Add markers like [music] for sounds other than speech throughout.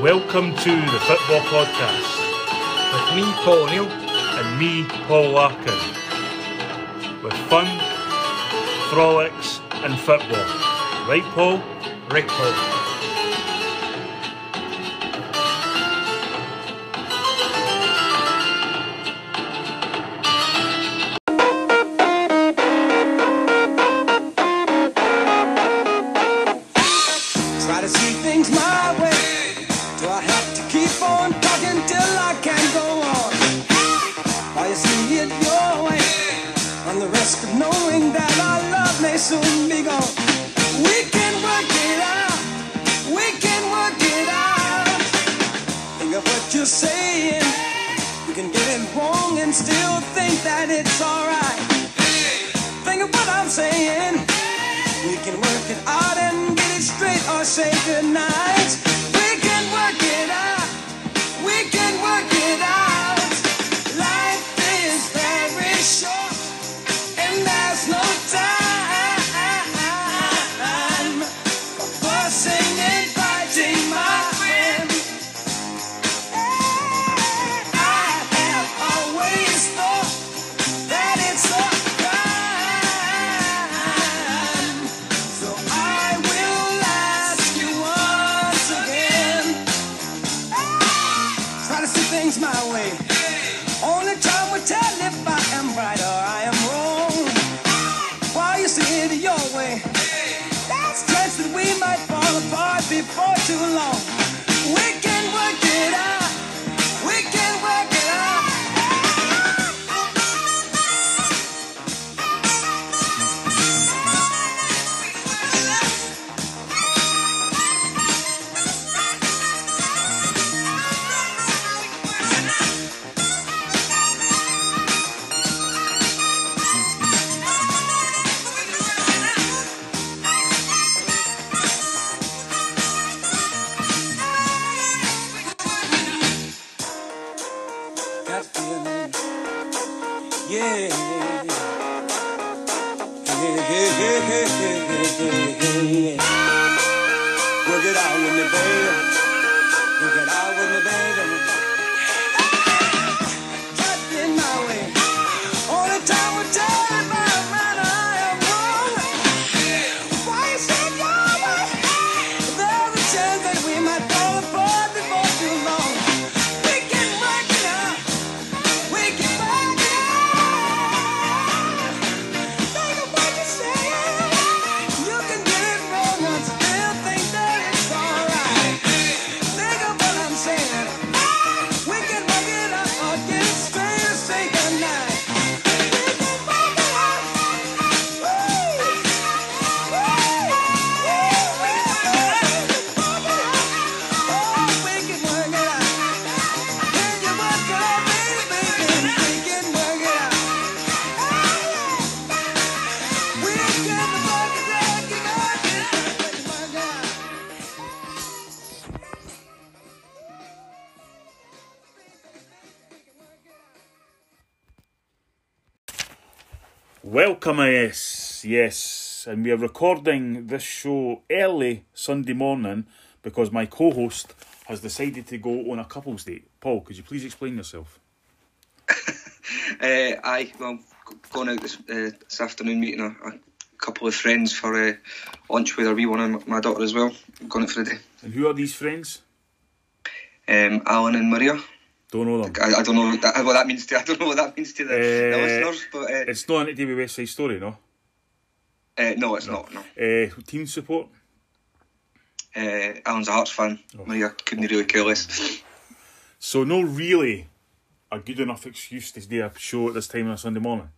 Welcome to the Football Podcast With me, Paul O'Neill. and me, Paul Larkin. With fun, frolics, and football. Right, Paul? Right, Paul. Baby. And we are recording this show early Sunday morning because my co host has decided to go on a couple's date. Paul, could you please explain yourself? [laughs] Uh, aye, well, going out this, uh, this afternoon, meeting a, a couple of friends for uh, lunch with our wee one and my daughter as well. Going out for the day. And who are these friends? Um, Alan and Maria. Don't know them. I, I don't know what that, what that means to. I don't know what that means to the, the Uh, listeners, but uh, It's not anything to West Side Story, no? Uh, no, it's not. No, Uh, team support? uh, Alan's a Hearts fan. Oh. Maria couldn't really care less. So, no, really a good enough excuse to do a show at this time on a Sunday morning.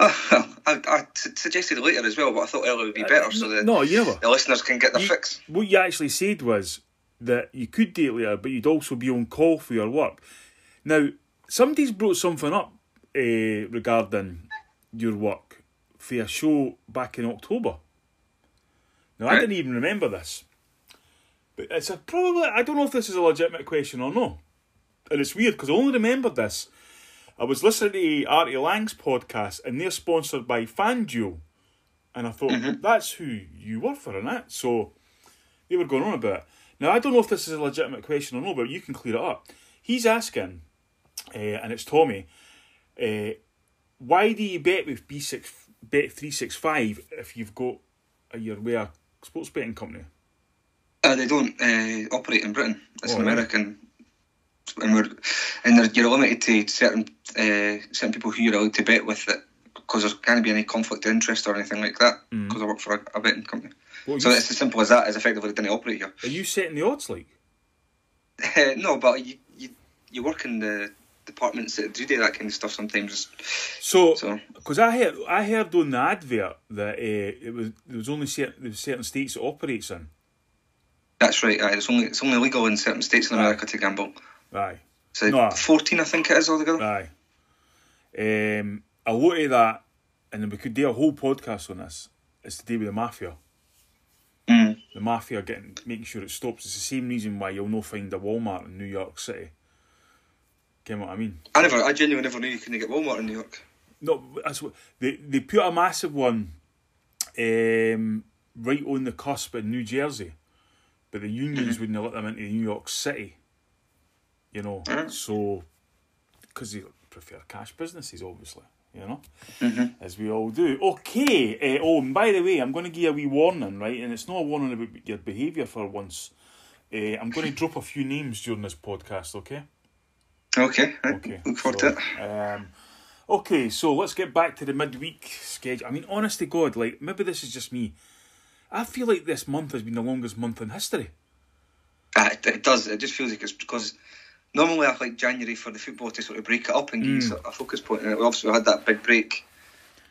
Oh, [laughs] I, I t- suggested later as well, but I thought earlier would be better so the, No, you never. the listeners can get their You- fix. What you actually said was that you could do it later, but you'd also be on call for your work. Now, somebody's brought something up uh, regarding your work for a show back in October. Now, I didn't even remember this, but it's a probably I don't know if this is a legitimate question or no. And it's weird because I only remembered this. I was listening to Artie Lange's podcast, and they're sponsored by FanDuel, and I thought that's who you were for, isn't it? So they were going on about it. Now I don't know if this is a legitimate question or no, but you can clear it up. He's asking, uh, and it's Tommy. Uh, why do you bet with B six bet three six five if you've got a your way a sports betting company? Uh, they don't uh, operate in Britain. It's Oh, an right. American, and we're and they're, you're limited to certain uh, certain people who you're allowed to bet with it because there can't be any conflict of interest or anything like that because I work for a, a betting company. Well, So it's as simple as that. As effectively they didn't operate here. are you setting the odds like? Uh, [laughs] no, but you, you you work in the departments that do do that kind of stuff sometimes. So, So- because I heard I heard on the advert that uh, it was there was only certain there was certain states it operates in. That's right. Aye, it's only it's only legal in certain states in America to gamble. Aye, So No. fourteen, I think it is altogether. aye. Um, a lot of that, and then we could do a whole podcast on this. It's to do with the mafia. Mm. The mafia getting making sure it stops. It's the same reason why you'll not find a Walmart in New York City. Get what I mean? I never, I genuinely never knew you couldn't get Walmart in New York. No, that's what they they put a massive one, um, right on the cusp in New Jersey, but the unions wouldn't let them into New York City. You know, Mm. so because they prefer cash businesses, obviously. You know, Mhm. as we all do. Okay. Uh, oh, and by the way, I'm going to give you a wee warning, right? And it's not a warning about your behaviour for once. Uh, I'm going [laughs] to drop a few names during this podcast. Okay. Okay, right. Okay. look forward so, to it. Um, okay, so let's get back to the midweek schedule. I mean, honest to God, like maybe this is just me. I feel like this month has been the longest month in history. Uh, it, it does. It just feels like it's because normally I like January for the football to sort of break it up and give you a focus point. And we obviously had that big break,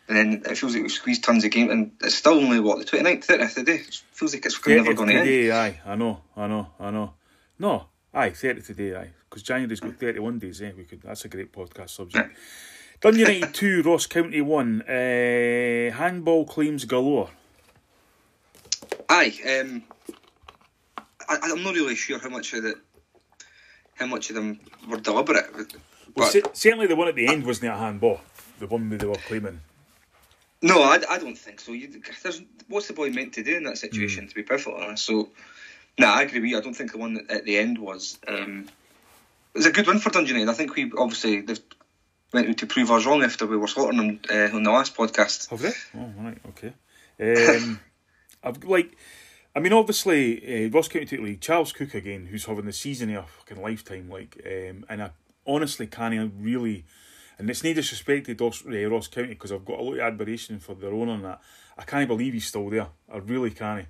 and then it feels like we squeezed tons of game, and it's still only what the 29th, 30th of today. It feels like it's never going to end. aye. I know, I know, I know. No, aye, 30 today, aye. Because January's got 31 days, eh? We could. That's a great podcast subject. [coughs] Dun United 2, Ross County 1. Uh, handball claims galore. Aye, um, I, I'm not really sure how much of the how much of them were deliberate. But, Well, cer- certainly the one at the end wasn't a handball. The one they were claiming. No, I, I don't think so. You, there's, what's the boy meant to do in that situation, Hmm. to be perfectly honest? So, no, I agree with you. I don't think the one at the end was. Um, it was a good win for Dundee United. I think we obviously went to prove us wrong after we were slaughtering them uh, on the last podcast. Have they? Oh, right, okay. Um, [laughs] I've like, I mean, obviously, uh, Ross County League, Charles Cook again, who's having the season of a fucking lifetime, like, um, and I honestly can't really, and it's no disrespect to Ross, uh, Ross County because I've got a lot of admiration for their owner and that. I can't believe he's still there. I really can't.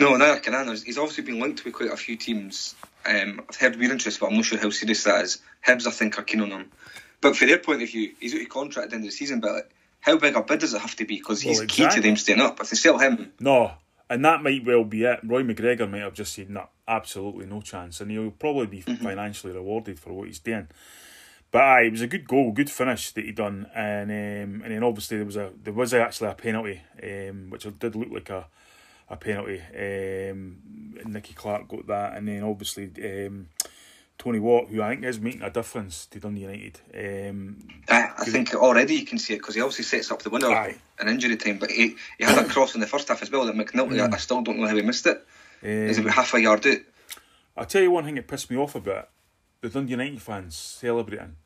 No, neither can I. He's obviously been linked with quite a few teams. Um, I've heard weird interest, but I'm not sure how serious that is. Hibs, I think, are keen on him. But from their point of view, he's out of contract at the end of the season. But like, how big a bid does it have to be? Because he's Well, key to them staying up. If they sell him, No, and that might well be it. Roy McGregor might have just said, no, absolutely no chance. And he'll probably be financially rewarded for what he's doing. But aye, it was a good goal, good finish that he done, and um, and then obviously there was a there was actually a penalty, um, which did look like a a penalty. Um, Nicky Clark got that, and then obviously um, Tony Watt, who I think is making a difference to Dundee United. Um, I, I think already you can see it because he obviously sets up the winner Aye. in injury time. But he, he had a [coughs] cross in the first half as well that McNulty, Mm. I, I still don't know how he missed it. Um, about half a yard out. I'll tell you one thing that pissed me off a bit. The Dundee United fans celebrating.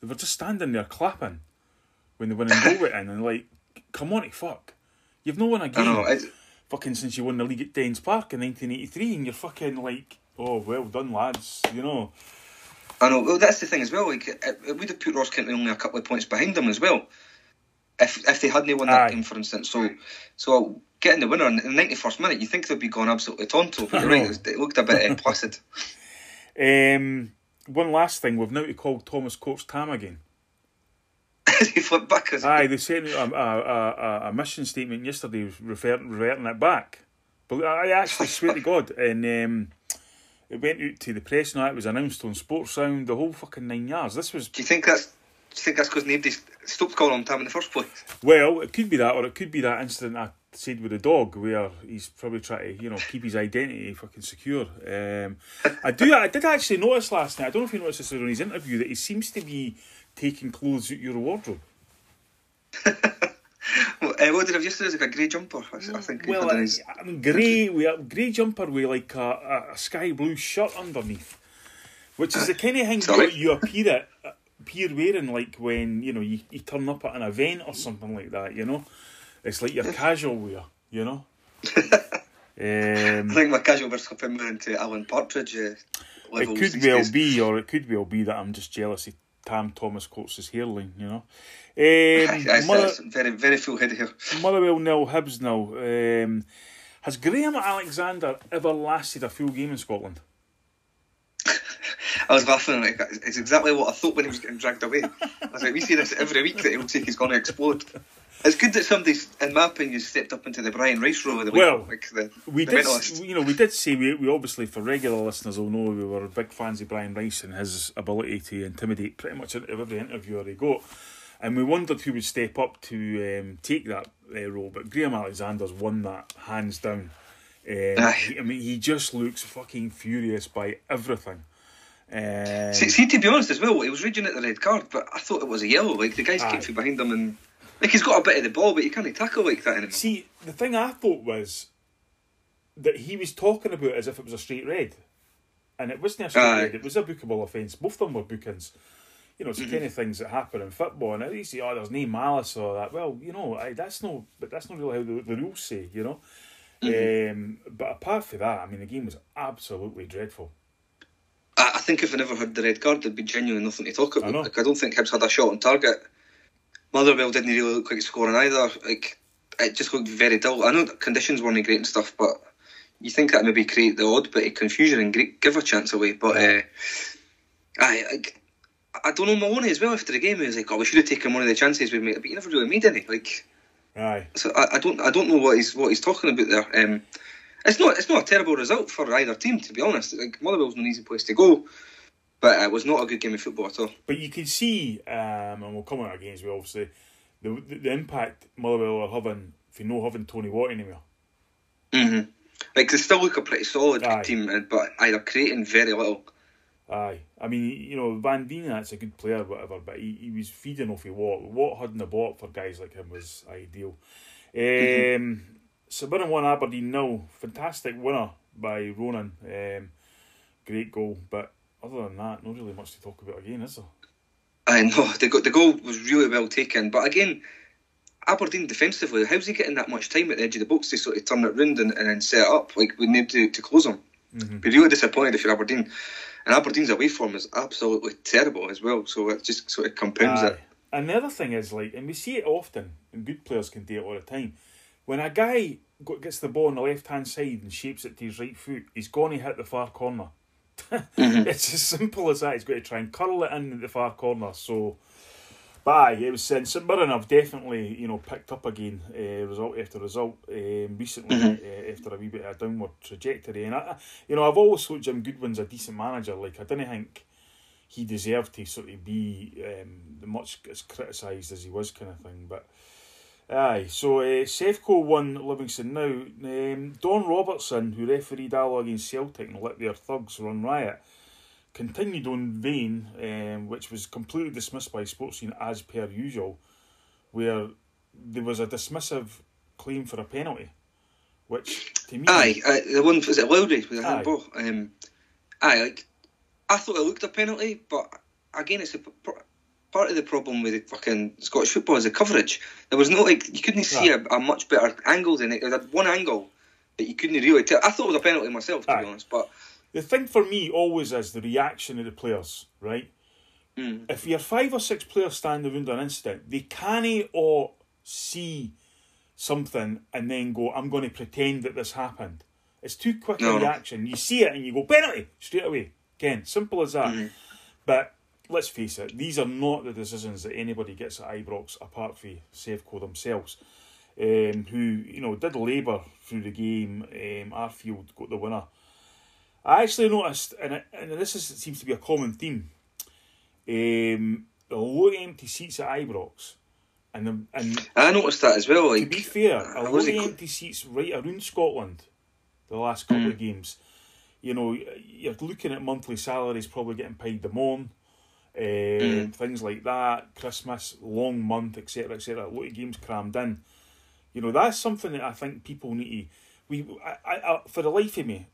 They were just standing there clapping when they the [laughs] winning goal went in and like, come on, fuck. You've not won a I game fucking since you won the league at Dens Park in 1983 and you're fucking like, oh, well done, lads, you know. I know. Well, that's the thing as well. Like, it, it would have put Ross County only a couple of points behind them as well. If if they hadn't won that Aye. game, for instance. So so getting the winner in the ninety first minute, you think they'd be gone absolutely tonto. But [laughs] you're right. It, looked a bit uh, placid. [laughs] Um, one last thing, we've now to call Thomas Courts Tam again. [laughs] he flipped back. As Aye, they sent a, a, a, a mission statement yesterday referring, reverting it back. But I actually swear to [laughs] God, and um, it went out to the press and that it was announced on Sportsound, the whole fucking nine yards. This was Do you think that's? Do you think that's because nobody stopped calling him Tam in the first place? well, it could be that, or it could be that incident I said with the dog, where he's probably trying to, you know, keep his identity fucking secure. Um, I do, I did actually notice last night. I don't know if you noticed this on his interview that he seems to be taking clothes out your wardrobe. [laughs] Well, Uh, what did I have yesterday? Was like a grey jumper. I, I think Well, I. I mean, grey, we have grey jumper with like a, a, sky blue shirt underneath, which is the kind of thing Sorry. you, you appear at appear wearing like when you know you, you turn up at an event or something like that. You know, it's like your casual wear. You know. [laughs] I um, think my casual wear's slipping into Alan Partridge uh, it could well days. be, or it could well be that I'm just jealous of Tam Thomas Courts' hairline. You know. Um, [laughs] aye, Mother- very, very full head hair. Motherwell nil, Hibs nil. Um, has Graham Alexander ever lasted a full game in Scotland? [laughs] I was laughing. Like, it's exactly what I thought when he was getting dragged away. I was like, we see this every week that he'll take he's going to explode. It's good that somebody, in my opinion, stepped up into the Brian Rice role of the week. Well, like the, We the did, mentalist. you know, we did say we, we obviously for regular listeners will know we were big fans of Brian Rice and his ability to intimidate pretty much every interviewer he got, and we wondered who would step up to um, take that uh, role. But Graham Alexander's won that hands down. Um, he- I mean, he just looks fucking furious by everything. Um, See, see, to be honest as well, he was raging at the red card, but I thought it was a yellow. Like the guys Aye. came from behind him and like he's got a bit of the ball, but you can't tackle like that anymore. See, the thing I thought was that he was talking about as if it was a straight red. And it wasn't a straight Aye. red, it was a bookable offence. Both of them were bookings. You know, it's Mm-hmm. the kind of things that happen in football. And you say, oh, there's no malice or that. Well, you know, aye, that's no, but that's not really how the, the rules say, you know. Mm-hmm. Um, but apart from that, I mean, the game was absolutely dreadful. I, I think if I never had the red card, there'd be genuinely nothing to talk about. I. Like I don't think Hibs had a shot on target. Motherwell didn't really look like scoring either. Like it just looked very dull. I know the conditions weren't great and stuff, but you think that maybe create the odd bit of confusion and give a chance away. But uh, I, like, I don't know Maloney as well after the game. He was like, "Oh, we should have taken one of the chances we made," but he never really made any. Like, Aye. so I, I don't, I don't know what he's what he's talking about there. Um, it's not, it's not a terrible result for either team, to be honest. Like Motherwell's an easy place to go, but it was not a good game of football at all. But you can see, um, and we'll come on again as well, obviously, the, the, the impact Motherwell are having if you no having Tony Watt anymore. hmm Like they still look a pretty solid Aye. team, uh, but either creating very little. Aye, I mean, you know, Van Veen, that's a good player, whatever, but he, he was feeding off of Watt. Watt had in the ball for guys like him was ideal. Um, St Mirren won Aberdeen nil. Fantastic winner by Ronan. Um, great goal, but other than that, not really much to talk about again, is there? I know [laughs] the the goal was really well taken, but again, Aberdeen defensively, how's he getting that much time at the edge of the box to sort of turn it round and, and then set it up? Like we need to, to close him. Mm-hmm. Be really disappointed if you're Aberdeen, and Aberdeen's away form is absolutely terrible as well. So it just sort of compounds Aye. it. And the other thing is, like, and we see it often, and good players can do it all the time. When a guy gets the ball on the left hand side and shapes it to his right foot, he's going to hit the far corner. It's as simple as that. He's got to try and curl it in at the far corner. So, but aye, it was St Mirren have definitely you know picked up again, uh, result after result, um, recently uh, after a wee bit of a downward trajectory. And I, I- you know, I've always thought Jim Goodwin's a decent manager. Like I didn't think he deserved to sort of be um, much as criticised as he was, kind of thing. But aye, so uh, Sevco won Livingston now. Um, Don Robertson, who refereed Alloa against Celtic and let their thugs run riot, continued on vein, um, which was completely dismissed by Sportscene as per usual, where there was a dismissive claim for a penalty, which to me, Aye, uh, the one was it Lowry with a Aye. handball. Um, aye, like I thought it looked a penalty, but again, it's a part of the problem with the fucking Scottish football is the coverage. There was no like you couldn't see a, a much better angle than it. It had one angle that you couldn't really tell. I thought it was a penalty myself, to Aye. be honest, but the thing for me always is the reaction of the players, right? Mm. If your five or six players stand around an incident, they can't all see something and then go, I'm going to pretend that this happened. It's too quick a No, no. reaction. You see it and you go, penalty, straight away. Again, simple as that. Mm-hmm. But let's face it, these are not the decisions that anybody gets at Ibrox apart from Sevco themselves, um, who, you know, did labour through the game. Um, Arfield got the winner. I actually noticed, and, it, and this is, seems to be a common theme, um, the low empty seats at Ibrox. And, the, and I noticed that as well. to be fair, a lot of empty seats right around Scotland the last couple Mm. of games. You know, you're looking at monthly salaries probably getting paid the moan, um, Mm. things like that, Christmas, long month, etc., etc. A lot of games crammed in. You know, that's something that I think people need to. We, I, I, for the life of me,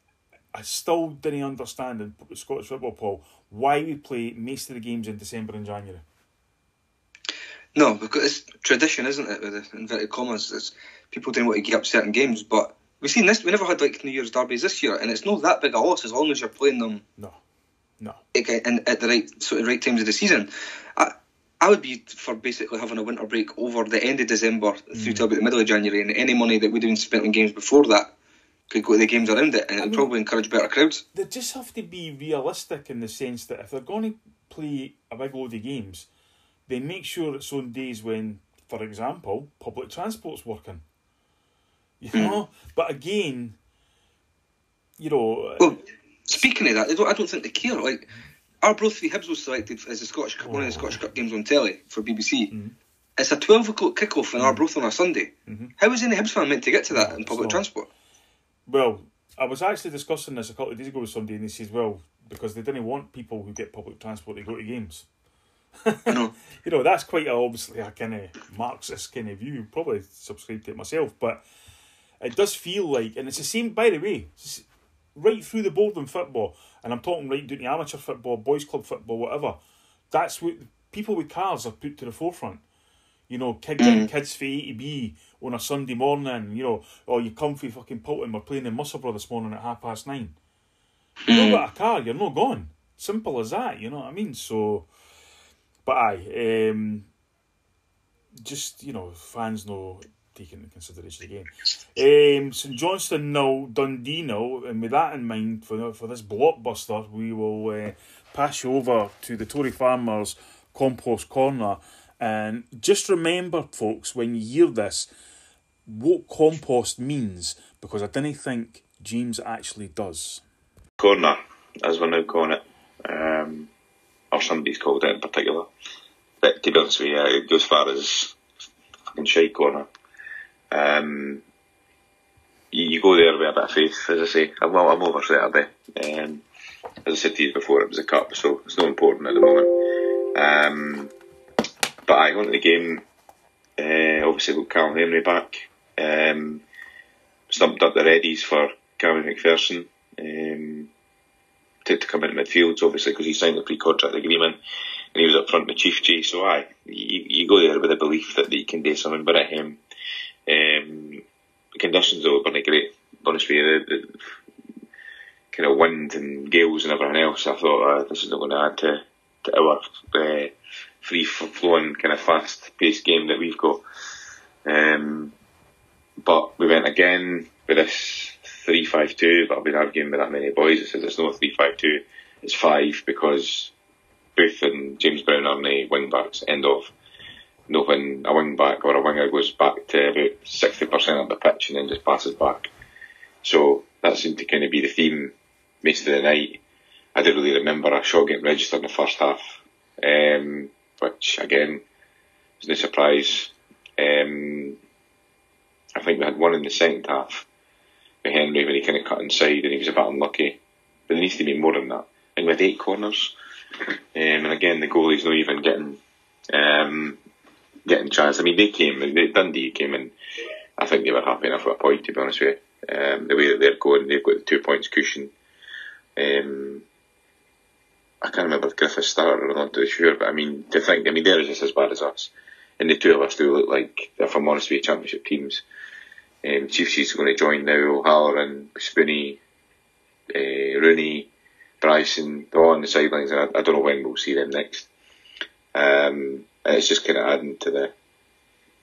I still didn't understand in Scottish football, Paul, why we play most of the games in December and January. No, because it's tradition, isn't it? With the inverted commas, it's, people didn't want to give up certain games, but we've seen this. We never had like New Year's derbies this year, and it's not that big a loss as long as you're playing them No, no. Uh, again in, at the right sort of right times of the season. I, I would be for basically having a winter break over the end of December through mm. to about the middle of January, and any money that we'd have spent on games before that could go to the games around it, and it would mm. probably encourage better crowds. They just have to be realistic in the sense that if they're going to play a big load of games, they make sure it's on days when, for example, public transport's working. You mm. know, but again, you know, Well, speaking of that, I don't, I don't think they care. Like, Arbroath v Hibs was selected as the Scottish Cup, one of the oh. Scottish Cup games on telly for BBC. Mm-hmm. It's a 12 o'clock kick-off in Arbroath mm-hmm. on a Sunday. Mm-hmm. How is any Hibs fan meant to get to that in public not. transport? Well, I was actually discussing this a couple of days ago with somebody, and he says, well, because they didn't want people who get public transport to go to games. You know, [laughs] You know, that's quite a, obviously a kind of Marxist kind of view. Probably subscribe to it myself, but it does feel like, and it's the same, by the way, right through the board in football, and I'm talking right down to amateur football, boys' club football, whatever. That's what people with cars are put to the forefront. You know, kids getting kids for A to B on a Sunday morning, you know, or you come for fucking Polton, we're playing in Musselburgh this morning at half past nine. You don't got a car, you're not gone. Simple as that, you know what I mean? So, but aye, um, just, you know, fans know taking into consideration again. Um, St Johnstone no, Dundee no, and with that in mind, for for this blockbuster, we will uh, pass you over to the Tory Farmers Compost Corner. And just remember, folks, when you hear this, what compost means, because I didn't think James actually does. corner, as we're now calling it, um, or somebody's called it in particular. But to be honest with you, it goes far as fucking shite corner. Um, you, you go there with a bit of faith, as I say. I'm, I'm over Saturday. Um, as I said to you before, it was a cup, so it's not important at the moment. Um, but I went to the game. Uh, obviously, got Callum Hendry back. Um, stumped up the readies for Cameron McPherson. Um, to, to come in midfield, obviously, because he signed a pre-contract agreement and he was up front with Chief J. So, aye, you, you go there with a belief that you can do something, but at him, um, conditions though weren't great. Honest you, the, the kind of wind and gales and everything else, I thought uh, this is not going to add to, to our uh, free flowing, kind of fast paced game that we've got. Um, but we went again with this three five two. But I've been arguing with that many boys. I said it's not three five two. It's five because Booth and James Brown are the wing backs. End of. No, when a wing back or a winger goes back to about sixty percent of the pitch and then just passes back. So that seemed to kind of be the theme most of the night. I didn't really remember a shot getting registered in the first half, um, which again was no surprise. Um, I think we had one in the second half with Hendry when he kind of cut inside and he was a bit unlucky. But there needs to be more than that. I think we had eight corners. [coughs] Um, and again, the goalie's not even getting um, getting chance. I mean, they came, they, Dundee came in. I think they were happy enough with a point, to be honest with you. Um, the way that they're going, they've got the two points cushion. Um, I can't remember if Griffith started or not, too sure, but I mean, to think, I mean, they're just as bad as us. And the two of us do look like, if I'm honest with you, championship teams. Um, Chief She's going to join now, O'Halloran, Spooney, uh, Rooney, Bryson, they're all on the sidelines, and I, I don't know when we'll see them next. Um, and it's just kind of adding to the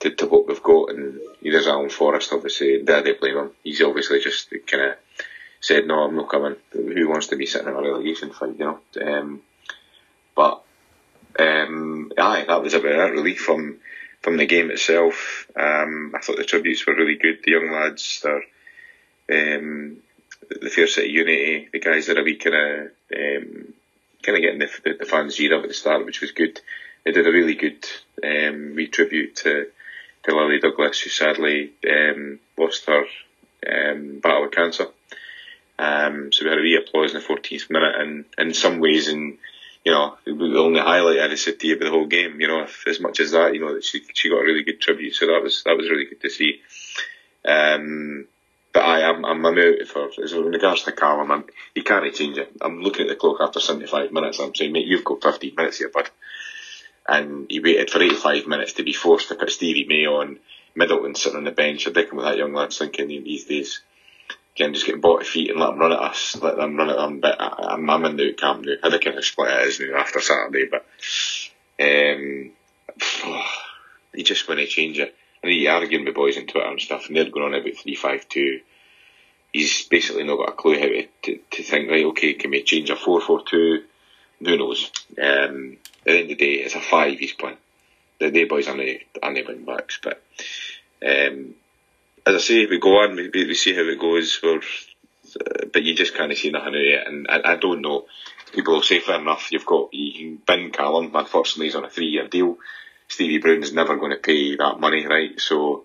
to, to what we've got. And there's Alan Forrest, obviously, dare they blame him? He's obviously just kind of said, no, I'm not coming. Who wants to be sitting in a relegation fight, you know? Um, but, um, aye, that was about it really from, from the game itself. Um, I thought the tributes were really good. The young lads, they're, um, the Fair City Unity, the guys that are wee kind of, um, kind of getting the, the, the fans geared up at the start, which was good. They did a really good, um, wee tribute to, to Lily Douglas, who sadly, um, lost her, um, battle with cancer. Um, so we had a wee applause in the 14th minute, and in some ways, in you know, the only highlight I said to you the whole game, you know, if, as much as that, you know, she she got a really good tribute, so that was that was really good to see. Um, but I am I'm, I'm out for in regards to Callum, I'm, he can't change it. I'm looking at the clock after 75 minutes. I'm saying, mate, you've got 15 minutes here, bud. And he waited for 85 minutes to be forced to put Stevie May on, Middleton sitting on the bench. I'm thinking with that young lad thinking these days. Again, just get bought feet and let them run at us, let them run at them. But I, I'm, I'm in the camp now. I don't care how split it is now after Saturday, but um, [sighs] you just want to change it. And he arguing with boys on Twitter and stuff, and they're going on about three five two. He's basically not got a clue how to, to, to think. Right, okay, can we change a four four two? Who knows? Um, the end of the day, it's a five he's playing. The day boys are the are the wing backs, but um, as I say, we go on, we, we see how it goes. We're, uh, but you just kind of see nothing out of it, and I, I don't know. People will say, fair enough, you've got you can bin Callum. Unfortunately, he's on a three-year deal. Stevie Brown's never going to pay that money, right? So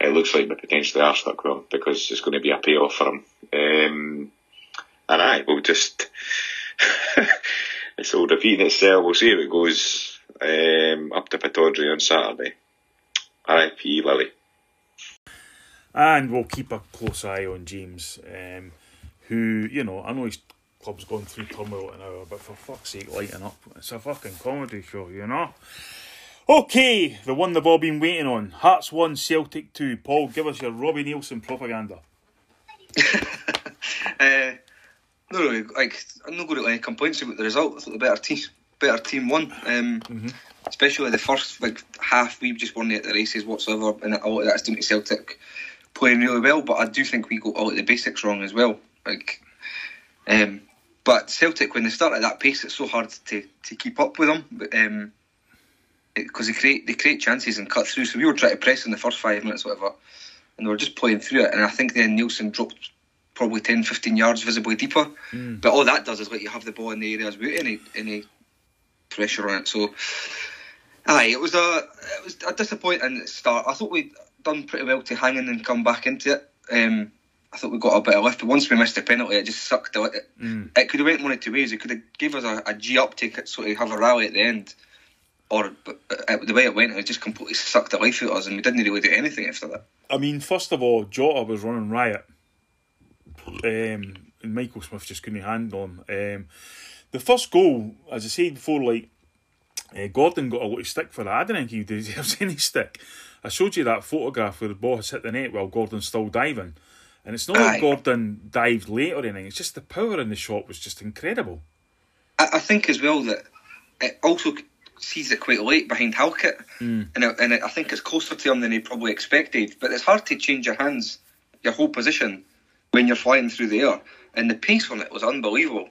it looks like we potentially are stuck with him because it's going to be a payoff for him. Um, and I will just [laughs] it's all repeating itself. We'll see how it goes um, up to Pittodrie on Saturday. R.I.P. Lily. And we'll keep a close eye on James, um, who, you know, I know his club's gone through turmoil an hour, but for fuck's sake, lighten up. It's a fucking comedy show, you know? Okay, the one they've all been waiting on. Hearts 1, Celtic 2. Paul, give us your Robbie Neilson propaganda. [laughs] Uh, no, really, like I'm not going to any complaints about the result. I thought the better team, better team won. Um, Especially the first like half, we just weren't at the races whatsoever, and a lot of that's down to Celtic playing really well. But I do think we got all of the basics wrong as well. Like, um, but Celtic when they start at that pace, it's so hard to, to keep up with them. But, um, because they create they create chances and cut through. So we were trying to press in the first five minutes, whatever, and they were just playing through it. And I think then Neilson dropped probably 10, 15 yards visibly deeper. But all that does is let you have the ball in the areas without any any pressure on it. So, aye, it was a it was a disappointing start. I thought we'd done pretty well to hang in and come back into it. Um, I thought we got a bit of lift, but once we missed the penalty, it just sucked. It, it, it could have went one of two ways. It could have gave us a, a G uptake, so to have a rally at the end, or but, uh, the way it went, it just completely sucked the life out of us, and we didn't really do anything after that. I mean, first of all, Jota was running riot. Um, and Michael Smith just couldn't handle him. Um, the first goal, as I said before, like uh, Gordon got a lot of stick for that. I don't think he deserves [laughs] any stick. I showed you that photograph where the ball has hit the net while Gordon's still diving. And it's not like Gordon dived late or anything, it's just the power in the shot was just incredible. I, I think as well that it also sees it quite late behind Halkett, and it, and it, I think it's closer to him than he probably expected. But it's hard to change your hands, your whole position, when you're flying through the air, and the pace on it was unbelievable.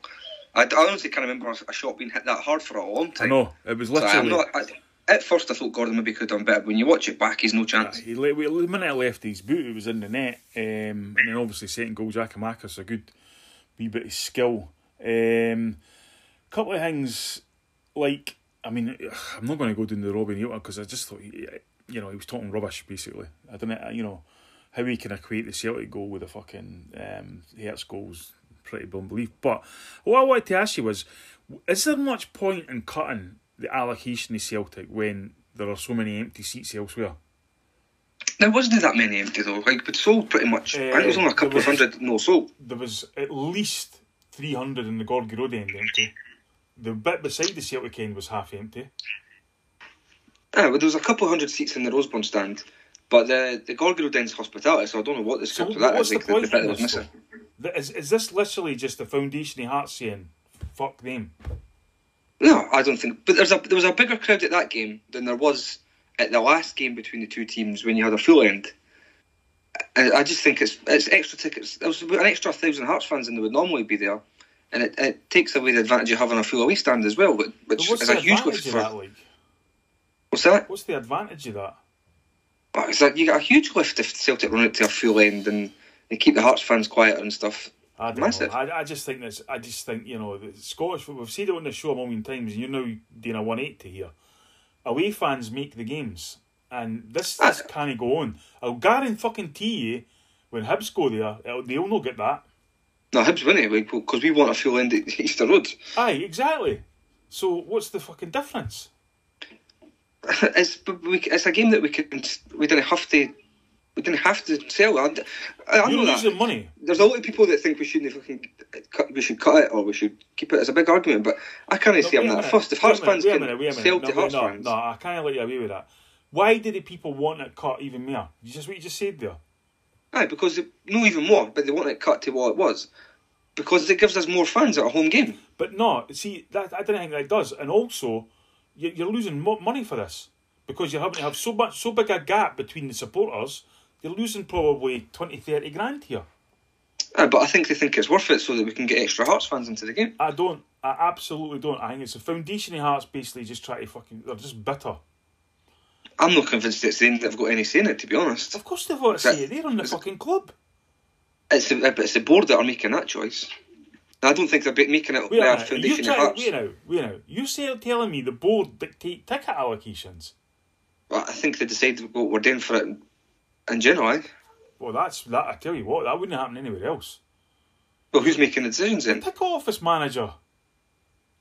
I, I honestly can't remember a, a shot being hit that hard for a long time. I know, it was So I'm literally. not, I, at first, I thought Gordon maybe could have done better. But when you watch it back, he's no chance. He le- well, the minute I left his boot, it was in the net. Um, and then obviously second goal, Giakoumakis, a good wee bit of skill. Um, couple of things, like, I mean, I'm not going to go down the Robbie Newton because I just thought, he, you know, he was talking rubbish, basically. I don't know, you know, how he can equate the Celtic goal with the fucking um, Hearts goals, pretty belief. But what I wanted to ask you was, is there much point in cutting the allocation of Celtic when there are so many empty seats elsewhere? There wasn't that many empty though. Like, but sold pretty much. I think it was only a couple of there was- hundred no sold. there was at least 300 in the Gorgie Road end empty. The bit beside the Celtic end was half empty. Yeah, but there was a couple of hundred seats in the Roseburn stand. But the the Gorgorow Den's hospitality, so I don't know what the So of that what's is. the Like the, the bit in that was this? missing. Is, is this literally just the foundation of Hearts saying, fuck them? No, I don't think. But there's a there was a bigger crowd at that game than there was at the last game between the two teams when you had a full end. I, I just think it's it's extra tickets. There was an extra thousand Hearts fans than there would normally be there, and it, it takes away the advantage of having a full away stand as well, which, But which what's is a huge advantage lift of for. that, like? What's that? What's the advantage of that? It's like you get a huge lift if Celtic run it to a full end and they keep the Hearts fans quiet and stuff. I Massive. I, I just think this. I just think you know the Scottish. We've seen it on the show a million times, and you're now doing a one eighty here. Away fans make the games, and this ah. this I- can't go on. I'll guarantee fucking you when Hibs go there, it'll, they'll not get that. No, Hibs win it because we want a full end at Easter Road. Aye, exactly. So what's the fucking difference? [laughs] it's we, it's a game that we can we didn't have to we didn't have to sell. I, I You're know that. money. There's a lot of people that think we shouldn't fucking cut, we should cut it or we should keep it. It's a big argument, but I can't see I'm that fussed. If Hearts fans can minute, wait a minute. sell no, to Hearts no, fans, No, I can't let you away with that. Why did the people want it cut even more? You just what you just said there. aye, because they, no even more, but they want it cut to what it was because it gives us more fans at a home game. But no, see that I don't think that does. And also, you're losing mo- money for this because you're having to have so much, so big a gap between the supporters. You're losing probably 20, 30 grand here. Aye, but I think they think it's worth it so that we can get extra Hearts fans into the game. I don't. I absolutely don't. I think it's the foundation of Hearts basically just try to fucking. They're just bitter. I'm not convinced it's them that have got any say in it. To be honest, Of course they've got that- say. They're on the fucking club. it's the, uh, it's the board that are making that choice. I don't think they're making it Wait a their minute. Foundation of. Hearts. Wait now. Wait now. You're saying, telling me the board dictate ticket allocations? Well, I think they decided what we're doing for it in, in general. Aye? Well, that's that. I tell you what, that wouldn't happen anywhere else. Well, who's making the decisions then? Ticket office manager.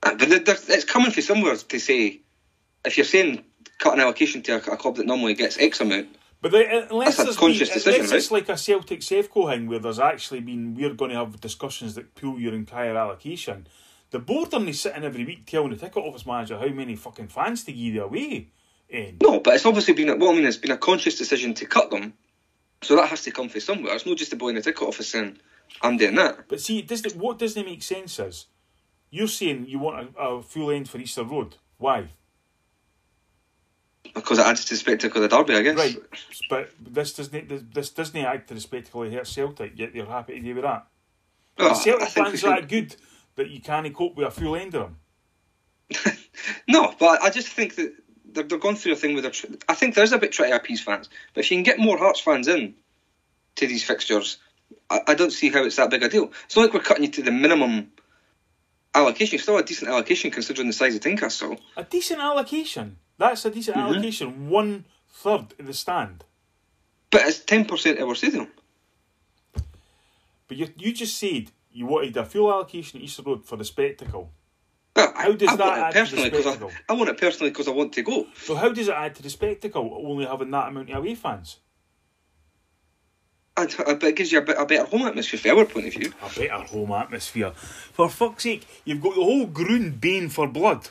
Uh, But it's coming from somewhere to say, if you're saying cut an allocation to a, a club that normally gets X amount, But the, uh, unless That's a there's been, decision, unless it's like a Celtic Sevco thing where there's actually been we're going to have discussions that pull your entire allocation. The board aren't sitting every week telling the ticket office manager how many fucking fans to give away. In. no, but it's obviously been, a, well, I mean, it's been a conscious decision to cut them, so that has to come from somewhere. It's not just the boy in the ticket office saying, I'm doing that. But see, does it, what doesn't make sense is you're saying you want a, a full end for Easter Road. Why? Because it adds to the spectacle of the derby, I guess. Right, but this doesn't this, doesn't add to the spectacle of Hearts Celtic. Yet you're happy to do with that. Well, The Celtic I think we fans should- are that good that you can't cope with a full end of them. [laughs] No, but I just think that they're, they're going through a thing with their. tr- I think there's a bit trying to appease fans, but if you can get more Hearts fans in to these fixtures, I, I don't see how it's that big a deal. It's not like we're cutting you to the minimum allocation. It's still a decent allocation considering the size of Tynecastle. A decent allocation. That's a decent Mm-hmm. allocation. One third in the stand. But it's ten percent of our stadium. But you you just said you wanted a full allocation at Easter Road for the spectacle. Well, How does I, that want add it to the personally 'cause I, spectacle? I want it personally because I want to go. So how does it add to the spectacle only having that amount of away fans? And, but it gives you a, bit, a better home atmosphere from our point of view. A better home atmosphere. For fuck's sake, you've got the whole groon baying for blood.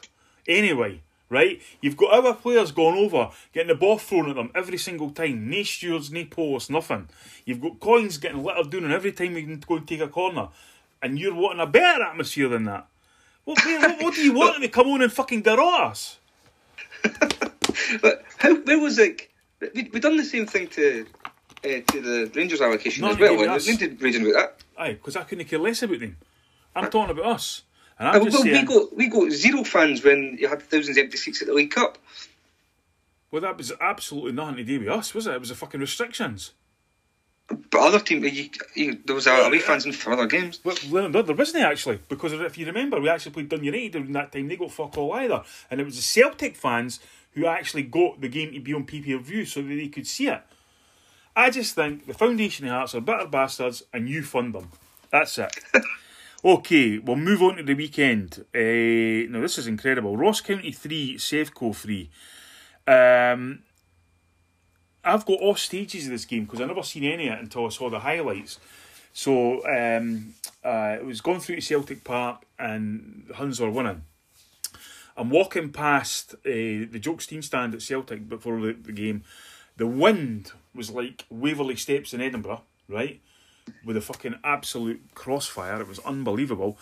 Anyway, right? You've got our players going over, getting the ball thrown at them every single time. No stewards, no posts, nothing. You've got coins getting littered down and every time we can go and take a corner. And you're wanting a better atmosphere than that. What, what, what do you want them to come on and fucking garrote us? But how? Where was like we we done the same thing to uh, to the Rangers allocation as well. we did raging about that. Aye, because I couldn't care less about them. I'm talking about us. And I'm just well, we got we got zero fans when you had thousands of empty seats at the League Cup. well, that was absolutely nothing to do with us, was it? It was the fucking restrictions. But other teams, you, you, there was away fans in for other games. Well, no, there wasn't actually, because if you remember, we actually played Dun United during that time. They got fuck all either, and it was the Celtic fans who actually got the game to be on PPV view so that they could see it. I just think the Foundation of Hearts are bitter bastards, and you fund them. That's it. [laughs] okay, we'll move on to the weekend. Uh, now this is incredible. Ross County three, Sevco three. Um, I've got all stages of this game because I never seen any of it until I saw the highlights. So um, uh, it was going through to Celtic Park and the Huns were winning. I'm walking past uh, the Jock Stein stand at Celtic before the, the game. The wind was like Waverley Steps in Edinburgh, right? With a fucking absolute crossfire. It was unbelievable.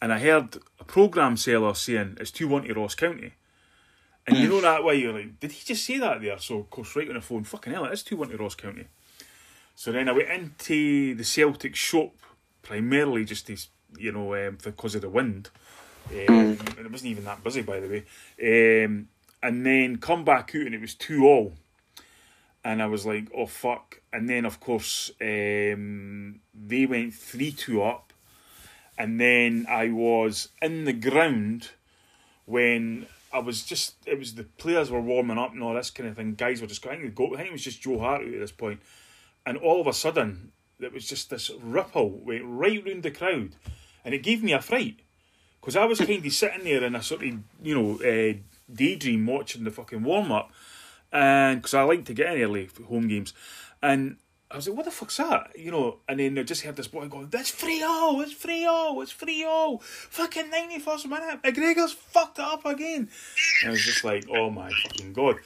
And I heard a programme seller saying it's 2 1 to Ross County. And you know that way you're like, did he just say that there? So of course right on the phone, fucking hell, it is 2 1 to Ross County. So then I went into the Celtic shop primarily just to, you know, um, because of the wind. Um, and it wasn't even that busy, by the way. Um, and then come back out and it was 2 all. And I was like, oh fuck. And then, of course, um, they went 3 2 up. And then I was in the ground when I was just, it was the players were warming up and all this kind of thing. Guys were just going, I think, I think it was just Joe Hart at this point. And all of a sudden, it was just this ripple went right round the crowd. And it gave me a fright because I was kind of sitting there in a sort of you know uh, daydream watching the fucking warm up, and because I like to get in early home games, and I was like, what the fuck's that? You know, and then I just heard this boy going, that's free all, it's free all, it's free all. Fucking 91st minute, McGregor's fucked it up again. And I was just like, oh my fucking god.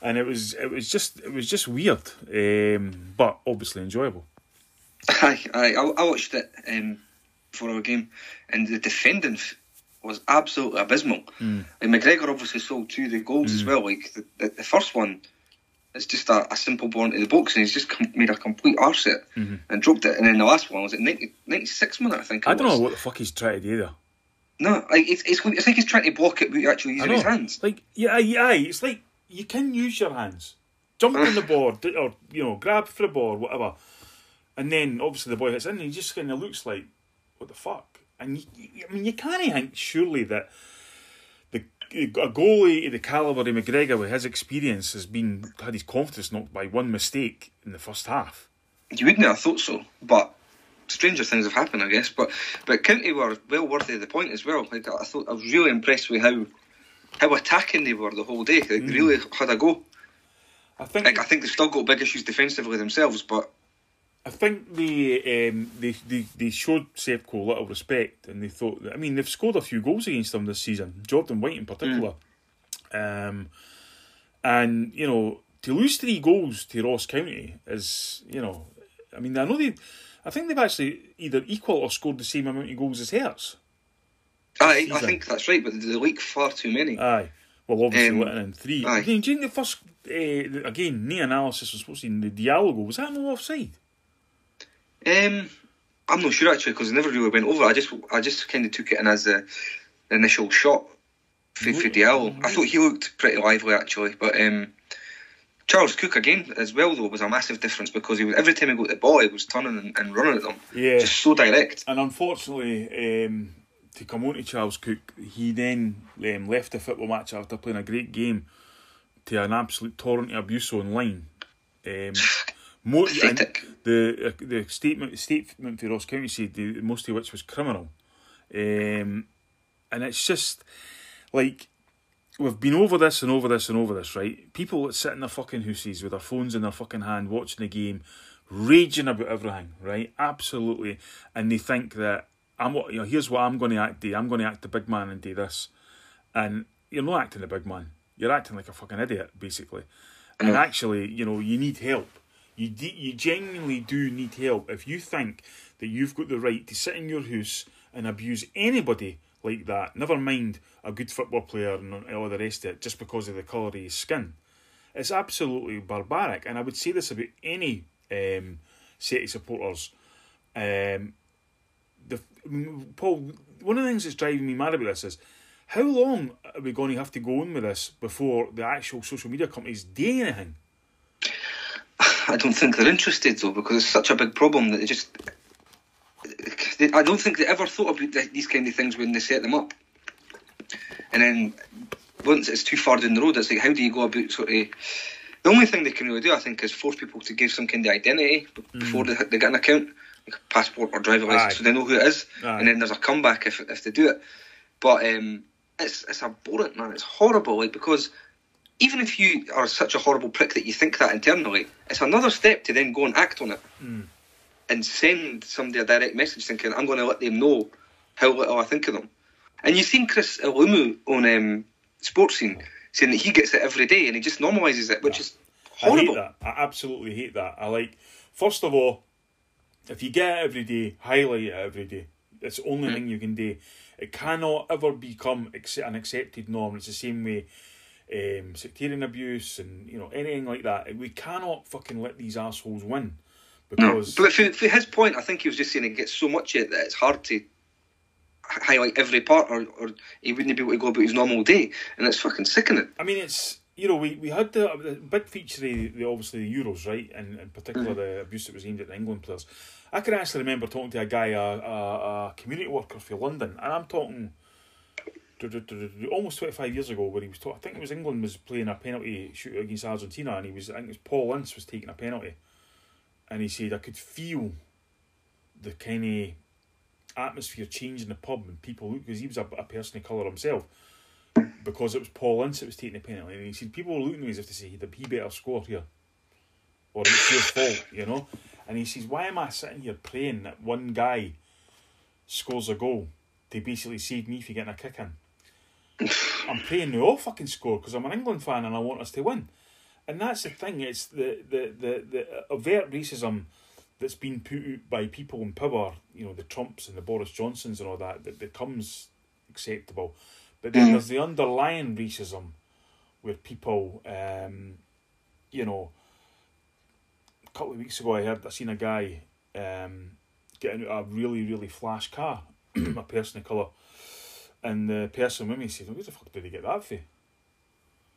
And it was it was just it was just weird, um, but obviously enjoyable. [laughs] Aye, aye. I, I watched it um, for our game, and the defending was absolutely abysmal. Mm. Like McGregor obviously sold two of the goals as well. Like the, the, the first one, it's just a, a simple ball into the box, and he's just com- made a complete arse it and dropped it. And then the last one was at 90, 96 minute, I think. Mm-hmm. I don't was. know what the fuck he's trying to do there. No, like it's, it's, it's like he's trying to block it, but actually using his hands. Like yeah, yeah, it's like you can use your hands, jump on the [sighs] board, or you know, grab for the board, whatever, and then obviously the boy hits in, and he just kind of looks like, what the fuck? And you, I mean, you can't think surely that the a goalie of the caliber of McGregor with his experience has been had his confidence knocked by one mistake in the first half. You wouldn't have thought so, but stranger things have happened, I guess. But but County were well worthy of the point as well. Like I thought, I was really impressed with how how attacking they were the whole day. Like, They mm. really had a go. I think Like I think they've still got big issues defensively themselves, but I think they, um, they they they showed Sevco a little respect, and they thought. That, I mean, they've scored a few goals against them this season. Jordan White in particular, um, and you know to lose three goals to Ross County is you know, I mean I know they, I think they've actually either equal or scored the same amount of goals as Hearts. I, I think that's right. But they leak far too many. Aye. Well, obviously Um, letting in three. aye. Again, during the first, uh, again, no analysis was supposed to be in the Diallo goal. Was that no offside? Um, I'm not sure actually because I never really went over. I just I just kind of took it in as a the initial shot for, for Diallo. I thought he looked pretty lively actually, but um, Charles Cook again as well though was a massive difference because he was every time he got the ball he was turning and, and running at them. Yeah. just so direct. And unfortunately, um, to come on to Charles Cook, he then um, left the football match after playing a great game to an absolute torrent of abuse online. Um, [laughs] mo- and Pathetic. the uh, the statement statement for Ross County said the, most of which was criminal, um, and it's just like we've been over this and over this and over this, right? People that sit in their fucking houses with their phones in their fucking hand watching the game, raging about everything, right? Absolutely, and they think that I'm what you know. Here's what I'm going to act. Do I'm going to act the big man and do this, and you're not acting the big man. You're acting like a fucking idiot, basically. And actually, you know, you need help. You de- you genuinely do need help. If you think that you've got the right to sit in your house and abuse anybody like that, never mind a good football player and all the rest of it, just because of the colour of his skin, it's absolutely barbaric. And I would say this about any um, City supporters. Um, the Paul, one of the things that's driving me mad about this is how long are we going to have to go on with this before the actual social media companies do anything? I don't think they're interested though because it's such a big problem that they just. They, I don't think they ever thought about th- these kind of things when they set them up. And then once it's too far down the road, it's like how do you go about sort of. The only thing they can really do, I think, is force people to give some kind of identity b- before they, they get an account, like a passport or driver license, Aye. so they know who it is, Aye. and then there's a comeback if if they do it. But um, it's it's abhorrent, man. It's horrible, like because even if you are such a horrible prick that you think that internally, it's another step to then go and act on it and send somebody a direct message thinking, I'm going to let them know how little I think of them. And you've seen Chris Ilumu on um, Sportscene saying that he gets it every day and he just normalises it, which is I hate horrible. that. I absolutely hate that. I like, first of all, if you get it every day, highlight it every day. It's the only thing you can do. It cannot ever become an accepted norm. It's the same way um, sectarian abuse and you know anything like that. We cannot fucking let these assholes win No. because But for, for his point, I think he was just saying it gets so much it that it's hard to highlight every part or, or he wouldn't be able to go about his normal day. And it's fucking sickening. I mean, it's you know we, we had the, the big feature of the obviously the Euros right, and in particular the abuse that was aimed at the England players. I can actually remember talking to a guy, a, a, a community worker for London, and I'm talking almost twenty five years ago, where he was talking. I think it was England was playing a penalty shoot against Argentina, and he was I think it was Paul Ince was taking a penalty, and he said I could feel the kind of atmosphere change in the pub and people look because he was a, a person of colour himself. Because it was Paul Ince that was taking the penalty, and he said people were looking at me as if to say he better score here, or it's your fault, you know. And he says, "Why am I sitting here praying that one guy scores a goal to basically save me from getting a kick in?" I'm praying they all fucking score because I'm an England fan and I want us to win. And that's the thing. It's the the the, the overt racism that's been put out by people in power. You know, the Trumps and the Boris Johnsons and all that that becomes acceptable. But then there's the underlying racism where people, um, you know, a couple of weeks ago I heard I seen a guy um, getting out a really really flash car, [clears throat] a person of colour, and the person with me said, "Where the fuck did he get that for?"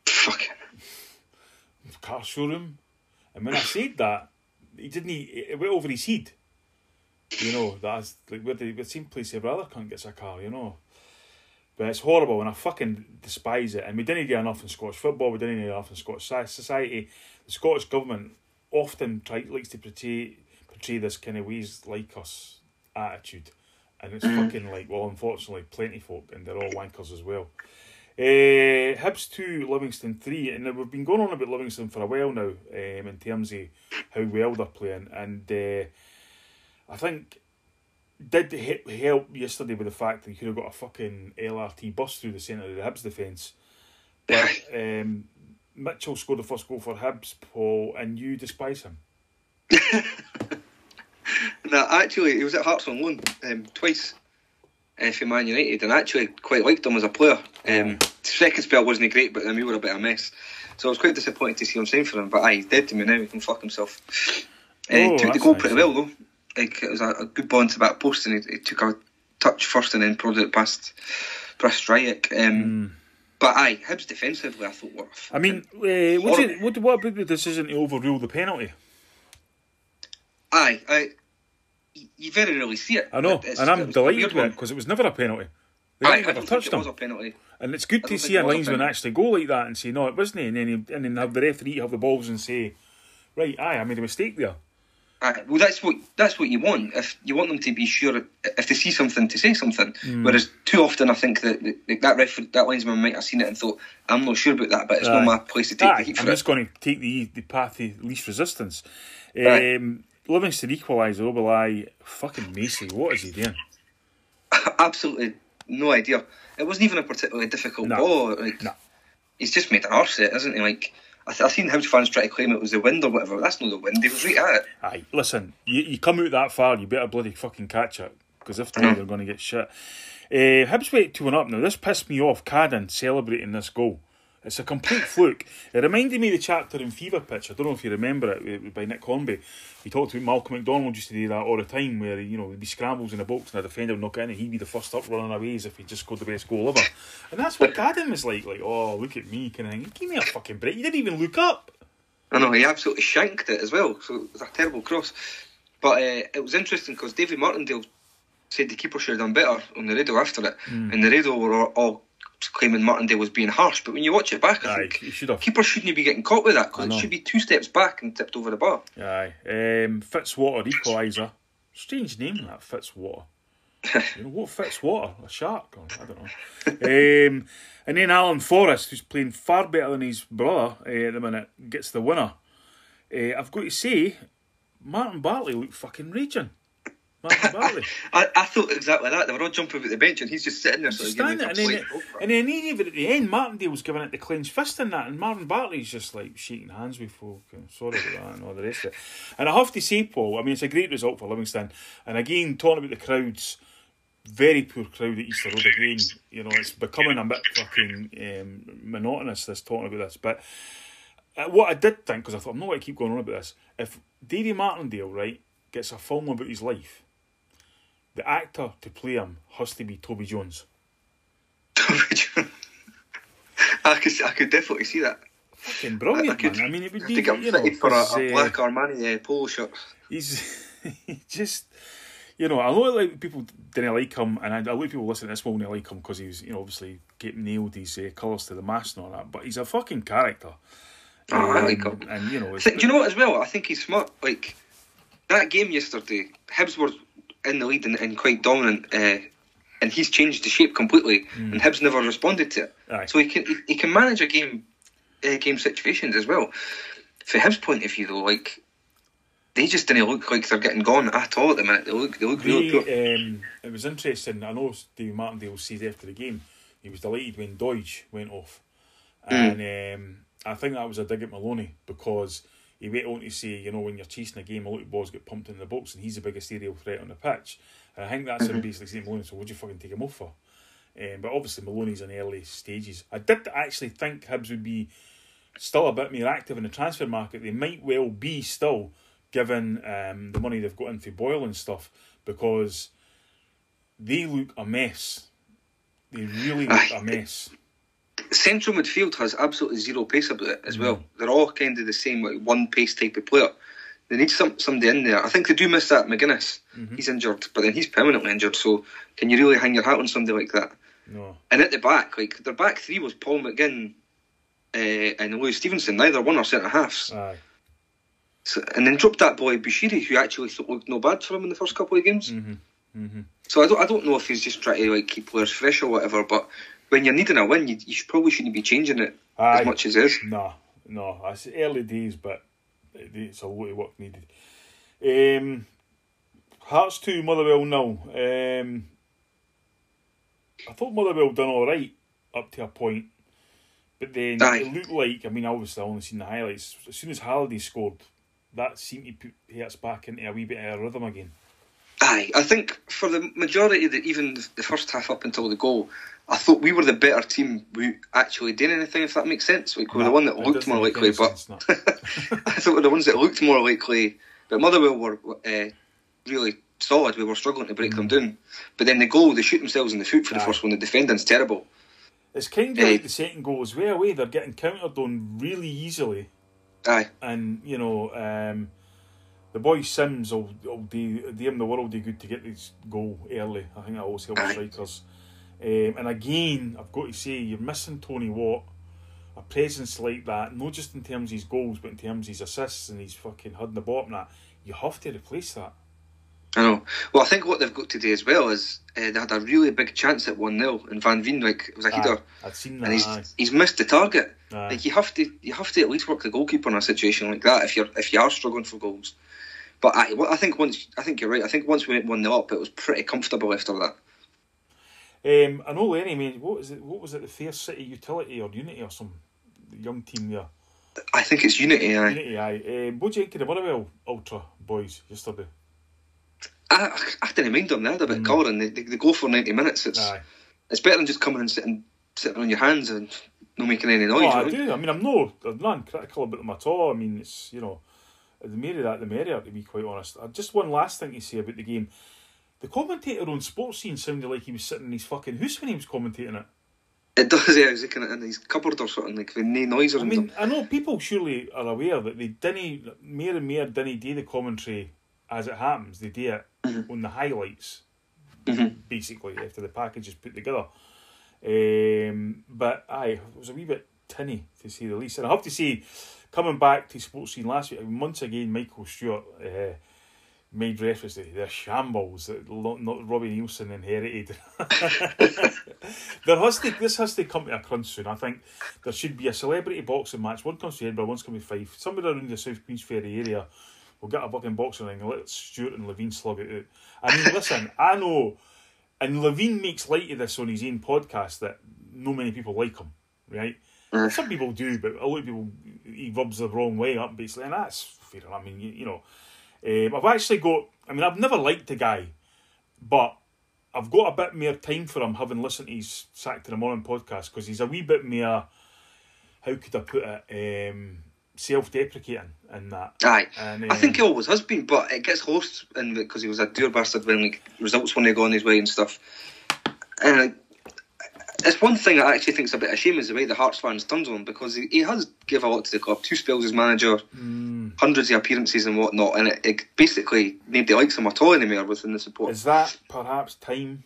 Fuck. car showroom. And when I said that, he didn't. He, it went over his head. You know, that's like where the, the same place every other cunt gets a car. You know, but it's horrible, and I fucking despise it. And we didn't do enough in Scottish football. We didn't do enough in Scottish soci- society. The Scottish government often try, likes to portray portray this kind of ways like us attitude, and it's fucking like well, unfortunately, plenty folk, and they're all wankers as well. Uh, Hibs 2, Livingston 3. And we've been going on about Livingston for a while now um, in terms of how well they're playing. And uh, I think did he- help yesterday with the fact that you could have got a fucking LRT bus through the centre of the Hibs defence. But um, Mitchell scored the first goal for Hibs, Paul, and you despise him. [laughs] No, actually, he was at Hearts on loan um, twice uh, for Man United, and I actually quite liked him as a player. Um, second spell wasn't great, but then we were a bit of a mess. So I was quite disappointed to see him sign for him. But aye, he's dead to me now. He can fuck himself. Uh, Oh, took the goal nice. pretty well though. Like it was a, a good ball into the back post, and he, he took a touch first, and then prodded it past past. Um, But aye, Hibs defensively, I thought were. I mean, uh, what, did, what, what about the decision to overrule the penalty? aye, aye. You very rarely see it. I know, and I'm it was a delighted with it because it was never a penalty. They Aye, I never touched it him. was a penalty. And it's good to see a linesman actually go like that and say, no, it wasn't, and then, he, and then have the referee have the balls and say, right, aye, I made a mistake there. Aye, well, that's what that's what you want. If you want them to be sure, if they see something, to say something. Hmm. Whereas too often, I think that that, that referee, that linesman might have seen it and thought, "I'm not sure about that," but it's Aye. not my place to take Aye, the heat I'm for just it. going to take the the path of least resistance. Um, Livingston equaliser, Oberlai, fucking Macey, what is he doing? [laughs] Absolutely no idea. It wasn't even a particularly difficult No. ball. Like, No. he's just made an arse it, isn't he? Like, I th- I've seen Hibs fans try to claim it was the wind or whatever. That's not the wind. He was right at it. Aye, listen, you, you come out that far, you better bloody fucking catch it, because if not, they're going to get shit. Uh, Hibs went 2 1 up. Now, this pissed me off, Cadden celebrating this goal. It's a complete fluke. It reminded me of the chapter in Fever Pitch. I don't know if you remember it uh, by Nick Hornby. He talked about Malcolm McDonald used to do that all the time, where you know there'd be scrambles in the box and a defender would knock it in, and he'd be the first up running away as if he just scored the best goal ever. And that's what Cadden was like. Like, oh, look at me, kind of thing. Give me a fucking break. You didn't even look up. I know he absolutely shanked it as well. So it was a terrible cross. But uh, it was interesting because David Martindale said the keeper should have done better on the radio after it, Hmm. and the radio were all, all claiming Martindale was being harsh. But when you watch it back, I Aye, think should keeper shouldn't be getting caught with that because it should be two steps back and tipped over the bar. Aye. Um, Fitzwater equaliser. Strange name that Fitzwater. [laughs] you know what Fitzwater? A shark? Or, I don't know. um, and then Alan Forrest, who's playing far better than his brother uh, at the minute, gets the winner. Uh, I've got to say, Marvin Bartley looked fucking raging. Marvin [laughs] Bartley. I, I thought exactly that. They were all jumping about the bench and he's just sitting there. So Just giving standing there, and then, and then even at the end, Martindale was giving it the clenched fist in that, and Marvin Bartley's just like shaking hands with folk. and Sorry about that and all the rest of it. And I have to say, Paul, I mean, it's a great result for Livingston. And again, talking about the crowds, very poor crowd at Easter Road again. You know, it's becoming a bit fucking um, monotonous, this talking about this. But uh, what I did think, because I thought, I'm not going to keep going on about this, if Davy Martindale, right, gets a film about his life, the actor to play him has to be Toby Jones. Toby Jones. I could, I could definitely see that. Fucking I brilliant, could, man. I mean, it would I be, think I'm you know, fitted for a, a uh, black Armani uh, polo shirt. he's he [laughs] just, you know, I know like people didn't like him, and I, a lot of people listening to this won't like him because he's, you know, obviously getting nailed his uh, colours to the mast and all that. But he's a fucking character. Oh, I like Um, him. And you know, think- do you know what as well? I think he's smart. Like that game yesterday, Hibs were in the lead and, and quite dominant, uh, and he's changed the shape completely, and Hibs never responded to it. So he can he, he can manage a game, uh, game situations as well. From Hibs' point of view, though, like they just didn't look like they're getting gone at all at the minute. They look they look really poor. Um, it was interesting. I know Steve Martindale said after the game he was delighted when Doidge went off, and um, I think that was a dig at Maloney because he went on to say, you know, when you're chasing a game, a lot of balls get pumped in the box, and he's the biggest aerial threat on the pitch. And I think that's him basically saying Maloney. So what'd you fucking take him off for? Um, but obviously Maloney's in early stages. I did actually think Hibs would be still a bit more active in the transfer market. They might well be still, given um, the money they've got in for Boyle and stuff, because they look a mess. They really look a mess. Central midfield has absolutely zero pace about it as Mm. well. They're all kind of the same, like one pace type of player. They need some somebody in there. I think they do miss that Magennis. Mm-hmm. He's injured, but then he's permanently injured. So can you really hang your hat on somebody like that? No. And at the back, like their back three was Paul McGinn uh, and Lewis Stevenson. Neither one are centre halves. Aye. So, and then dropped that boy Bushiri, who actually thought looked no bad for him in the first couple of games. Mm-hmm. So I don't, I don't know if he's just trying to like keep players fresh or whatever. But when you're needing a win, you, you probably shouldn't be changing it Aye. as much as is. No, no. It's early days, but it's a lot of work needed. Um, Hearts 2, Motherwell nil. Um, I thought Motherwell done all right up to a point, but then Aye. it looked like, I mean, obviously I only seen the highlights. As soon as Halliday scored, that seemed to put Hearts back into a wee bit of a rhythm again. Aye, I think for the majority of the, even the, the first half up until the goal, I thought we were the better team who actually did anything, if that makes sense. Like, we were the one that looked more likely, but. [laughs] I thought we were the ones that looked more likely. But Motherwell were uh, really solid. We were struggling to break them down. But then the goal, they shoot themselves in the foot for the Mm. First one. The defending's terrible. It's kind of Eh. like the second goal as well. Way they're getting countered on really easily. Aye, and you know, um, the boy Simms will, will do, do him the world of good to get this goal early. I think that always helps strikers. Um, and again, I've got to say, you're missing Tony Watt. A presence like that, not just in terms of his goals, but in terms of his assists and his fucking head in the bottom. That you have to replace that. I know. Well, I think what they've got to do as well is uh, they had a really big chance at 1 0, and Van Veen like, was a header. I'd seen that. and he's aye. he's missed the target. Aye. Like you have to you have to at least work the goalkeeper in a situation like that if you're if you are struggling for goals. But I, I think once I think you're right. I think once we went one 0 up, it was pretty comfortable after that. Um, I know Lenny. I mean, what was it? What was it? The Fair City Utility or Unity or some young team there? I think it's unity. Aye. Unity, aye. Um, what do you think of the Motherwell Ultra boys yesterday? I, I didn't mind them. They had a bit of colour and they, they, they go for ninety minutes. It's Mm. Aye. it's better than just coming and sitting sitting on your hands and not making any noise. Oh, I right? do. I mean, I'm no, I'm not critical about them at all. I mean, it's you know, the of that, the merrier. To be quite honest. Uh, Just one last thing to say about the game. The commentator on Sportscene sounded like he was sitting in his fucking house when he was commentating it. It does. Yeah, he's kind of in his cupboard or something like with no noise I mean. I know people surely are aware that they didn't more and more didn't do the commentary as it happens. They do it on the highlights, basically after the package is put together. Um, but it was a wee bit tinny to say the least. And I have to say, coming back to Sportscene last week, once again, Michael Stewart uh, made reference to the shambles that not Robbie Neilson inherited. [laughs] there has to this has to come to a crunch soon. I think there should be a celebrity boxing match. One comes to Edinburgh, one's coming to Fife. Somewhere around the South Queensferry area. We'll get a fucking boxing ring and let Stewart and Levein slug it out. I mean, listen, I know, and Levein makes light of this on his own podcast that no many people like him, right? Some people do, but a lot of people he rubs the wrong way up, basically, and that's fair enough. I mean, you, you know, um, I've actually got. I mean, I've never liked the guy, but I've got a bit more time for him having listened to his Sack to the Morning podcast because he's a wee bit more. How could I put it? Um, self-deprecating in that. Aye, And, I think he um, always has been, but it gets lost because he was a dour bastard when like results when they go on his way and stuff. And it's one thing I actually think is a bit of a shame is the way the Hearts fans turned on him because he, he has give a lot to the club. Two spells as manager, hundreds of appearances and whatnot, and it, it basically nobody likes him at all anymore within the support. Is that perhaps time?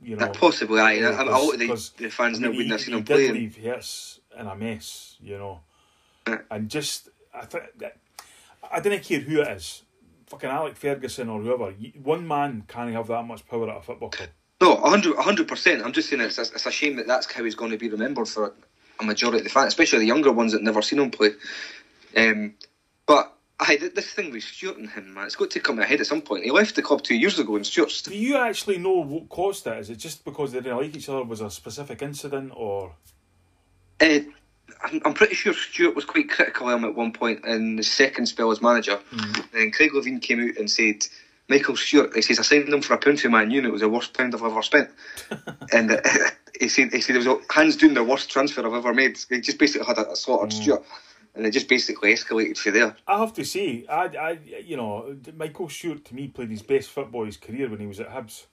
You know, Uh, possibly, aye. Yeah, a lot of the, the fans I now mean, wouldn't have seen him playing. leave Hearts in a mess, you know, Yeah. and just I think that I didn't care who it is. fucking Alex Ferguson or whoever, one man can't have that much power at a football club. No, 100 percent. I'm just saying it's, it's a shame that that's how he's going to be remembered for a majority of the fans, especially the younger ones that never seen him play. Um, but I this thing with Stewart and him, man, it's got to come ahead at some point. He left the club two years ago, and Stewart's Do you actually know what caused that? Is it just because they didn't like each other? Was a specific incident or? Uh, I'm, I'm pretty sure Stuart was quite critical of him at one point in the second spell as manager. Then Craig Levein came out and said, Michael Stewart, he says, I signed him for a pound to Man U and it was the worst pound I've ever spent. [laughs] and uh, [laughs] he said he said it was hands down the worst transfer I've ever made. He just basically had a, a slaughtered Stewart. And it just basically escalated from there. I have to say, I, I, you know, Michael Stewart to me played his best football his career when he was at Hibs.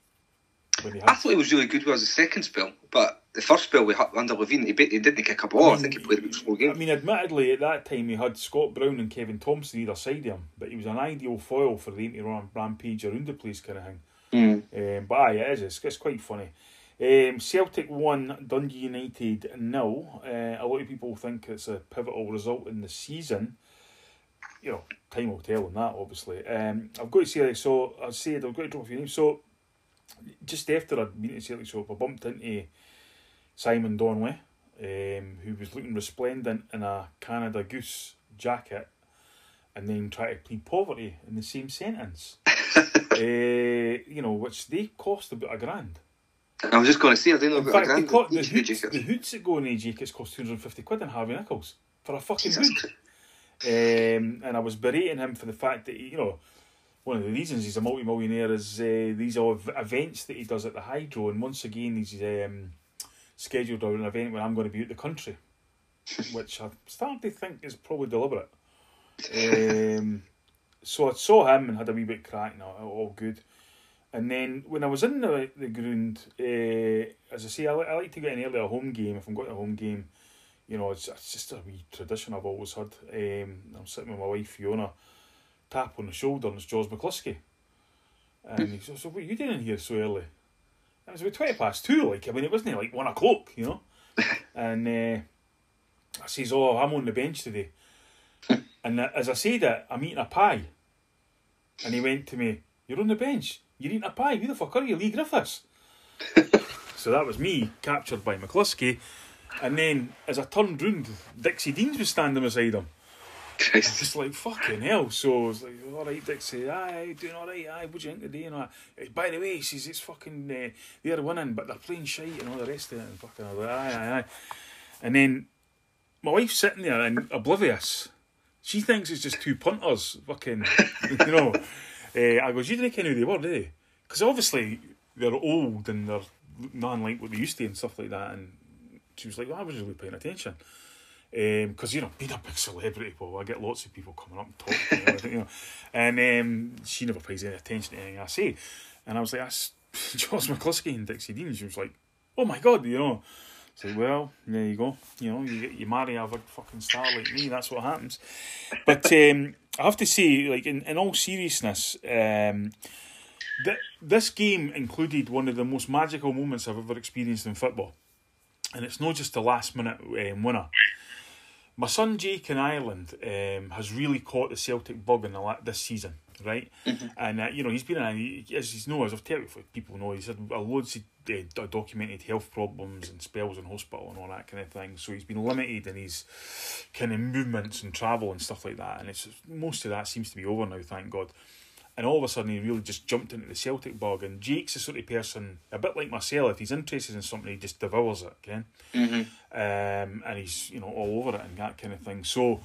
When he I thought he was really good with his second spell, but the first spell we had under Levein, he, bit- he didn't kick a ball. I think he played about four I mean, admittedly, at that time he had Scott Brown and Kevin Thompson either side of him, but he was an ideal foil for the empty rampage around the place kind of thing. Um, but aye, it is. It's, it's quite funny. Um, Celtic won, Dundee United nil. Uh, a lot of people think it's a pivotal result in the season. You know, time will tell on that, obviously. Um, I've got to say, like, so I said I've got to drop a few names. So, just after I'd been to Celtic Shop, I bumped into Simon Donnelly, um, who was looking resplendent in a Canada Goose jacket and then try to plead poverty in the same sentence. uh, [laughs] you know, which they cost about a grand. I was just going to say, I didn't know In about fact, a grand co- the, each the hoots that go in the jackets cost 250 quid in Harvey Nichols for a fucking Jesus hood. Um, and I was berating him for the fact that, you know, one of the reasons he's a multi-millionaire is uh, these are events that he does at the Hydro. And once again, he's um, scheduled or an event where I'm going to be out the country, [laughs] which I'm starting to think is probably deliberate. [laughs] Um, so I saw him and had a wee bit crack and all, good. And then when I was in the the ground, uh, as I say, I, I like to get an earlier home game. If I'm going to a home game, you know, it's, it's just a wee tradition I've always had. Um, I'm sitting with my wife Fiona, tap on the shoulder, and it's George McCluskey. And [laughs] he says, "So what are you doing here so early?" It was about twenty past two. Like I mean, it wasn't like one o'clock, you know. [laughs] and uh, I says, "Oh, I'm on the bench today." [laughs] and uh, as I said it, I'm eating a pie. And he went to me, You're on the bench. You're eating a pie. Who the fuck are you, Leigh Griffiths? [laughs] so that was me, captured by McCluskey. And then as I turned round, Dixie Deans was standing beside him. Christ. Just like fucking hell. So I was like, all right, Dixie, aye, doing all right, aye, what do you think today? And I, "Eh, by the way, she's it's fucking uh, they're winning, but they're playing shite and all the rest of it. And fucking, like, aye, aye, aye. And then my wife's sitting there and oblivious. She thinks it's just two punters, fucking, [laughs] you know. Uh, I goes, you didn't know who they were, did? Because obviously they're old and they're not unlike what they used to and stuff like that. And she was like, well, I was really paying attention. Because, you know, being a big celebrity, well, I get lots of people coming up and talking, and everything, you know. And um, she never pays any attention to anything I say. And I was like, that's [laughs] George McCluskey and Dixie Dean. She was like, oh my God, you know. It's like, well, there you go. You know, you, you marry a fucking star like me, that's what happens. But [laughs] um, I have to say, like, in, in all seriousness, um, th- this game included one of the most magical moments I've ever experienced in football. And it's not just the last minute um, winner. My son Jake in Ireland um, has really caught the Celtic bug in the la- this season, right? And uh, you know he's been in, he, as he's know, as I've told people know, he's had a loads of uh, documented health problems and spells in hospital and all that kind of thing. So he's been limited in his kind of movements and travel and stuff like that. And it's most of that seems to be over now, thank God. And all of a sudden, he really just jumped into the Celtic bog. And Jake's the sort of person, a bit like myself, if he's interested in something, he just devours it, okay? Um, and he's, you know, all over it and that kind of thing. So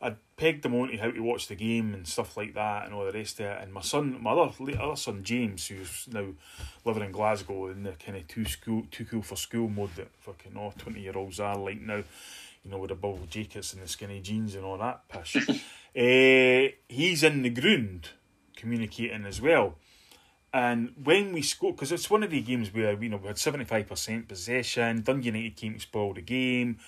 I pegged him on to how to watch the game and stuff like that and all the rest of it. And my son, my other, other son, James, who's now living in Glasgow in the kind of too school, too cool for school mode that fucking all 20 year olds are like now, you know, with the bubble jackets and the skinny jeans and all that pish. uh, [laughs] he's in the ground communicating as well. And when we scored, because it's one of the games where you know we had seventy five percent possession, Dundee United came to spoil the game.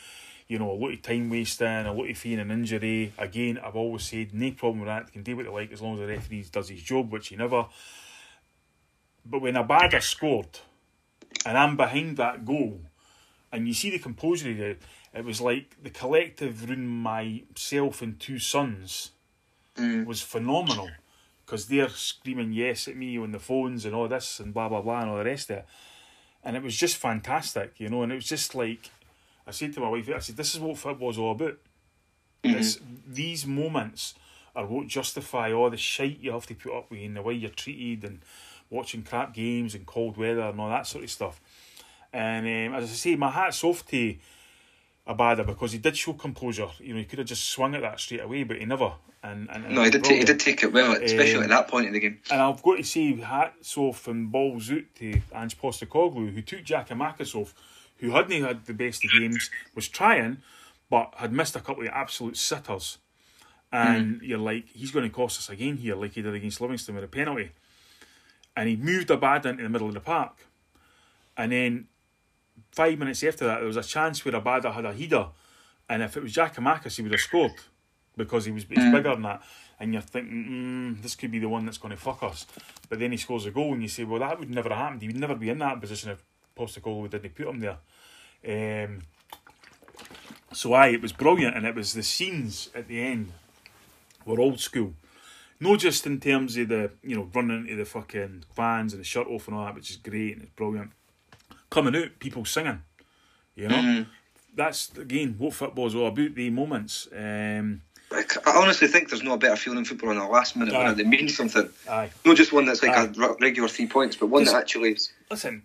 You know, a lot of time wasting, a lot of fearing and injury. Again, I've always said no problem with that. They can do what they like as long as the referee does his job, which he never. But when a Abada scored, and I'm behind that goal, and you see the composure of it, it was like the collective room myself and two sons mm. was phenomenal because they're screaming yes at me on the phones and all this and blah blah blah and all the rest of it, and it was just fantastic, you know. And it was just like I said to my wife, I said, "This is what football's all about. This, these moments are what justify all the shite you have to put up with and the way you're treated and watching crap games and cold weather and all that sort of stuff." And um, as I say, my hat's off to Abada because he did show composure. You know, he could have just swung at that straight away, but he never. And, and and No, he did. Take, he did take it well, especially Um, at that point in the game. And I've got to say, hats off and balls out to Ange Postecoglou, who took Giakoumakis off, who hadn't had the best of games, was trying, but had missed a couple of absolute sitters. And you're like, he's going to cost us again here, like he did against Livingston with a penalty. And he moved Abada into the middle of the park. And then five minutes after that, there was a chance where Abada had a header. And if it was Giakoumakis, he would have scored because he was he's bigger than that. And you're thinking, mm, this could be the one that's going to fuck us. But then he scores a goal, and you say, well, that would never have happened. He would never be in that position if Postecoglou didn't put him there. Um, so aye, it was brilliant, and it was the scenes at the end were old school. Not just in terms of the you know running into the fucking fans and the shirt off and all that, which is great and it's brilliant. Coming out, people singing, you know. That's again what football's all about. The moments. Um, I honestly think there's no better feeling in football in the last minute Aye. when they mean something. aye. Not just one that's like Aye. a regular three points, but one that actually. listen,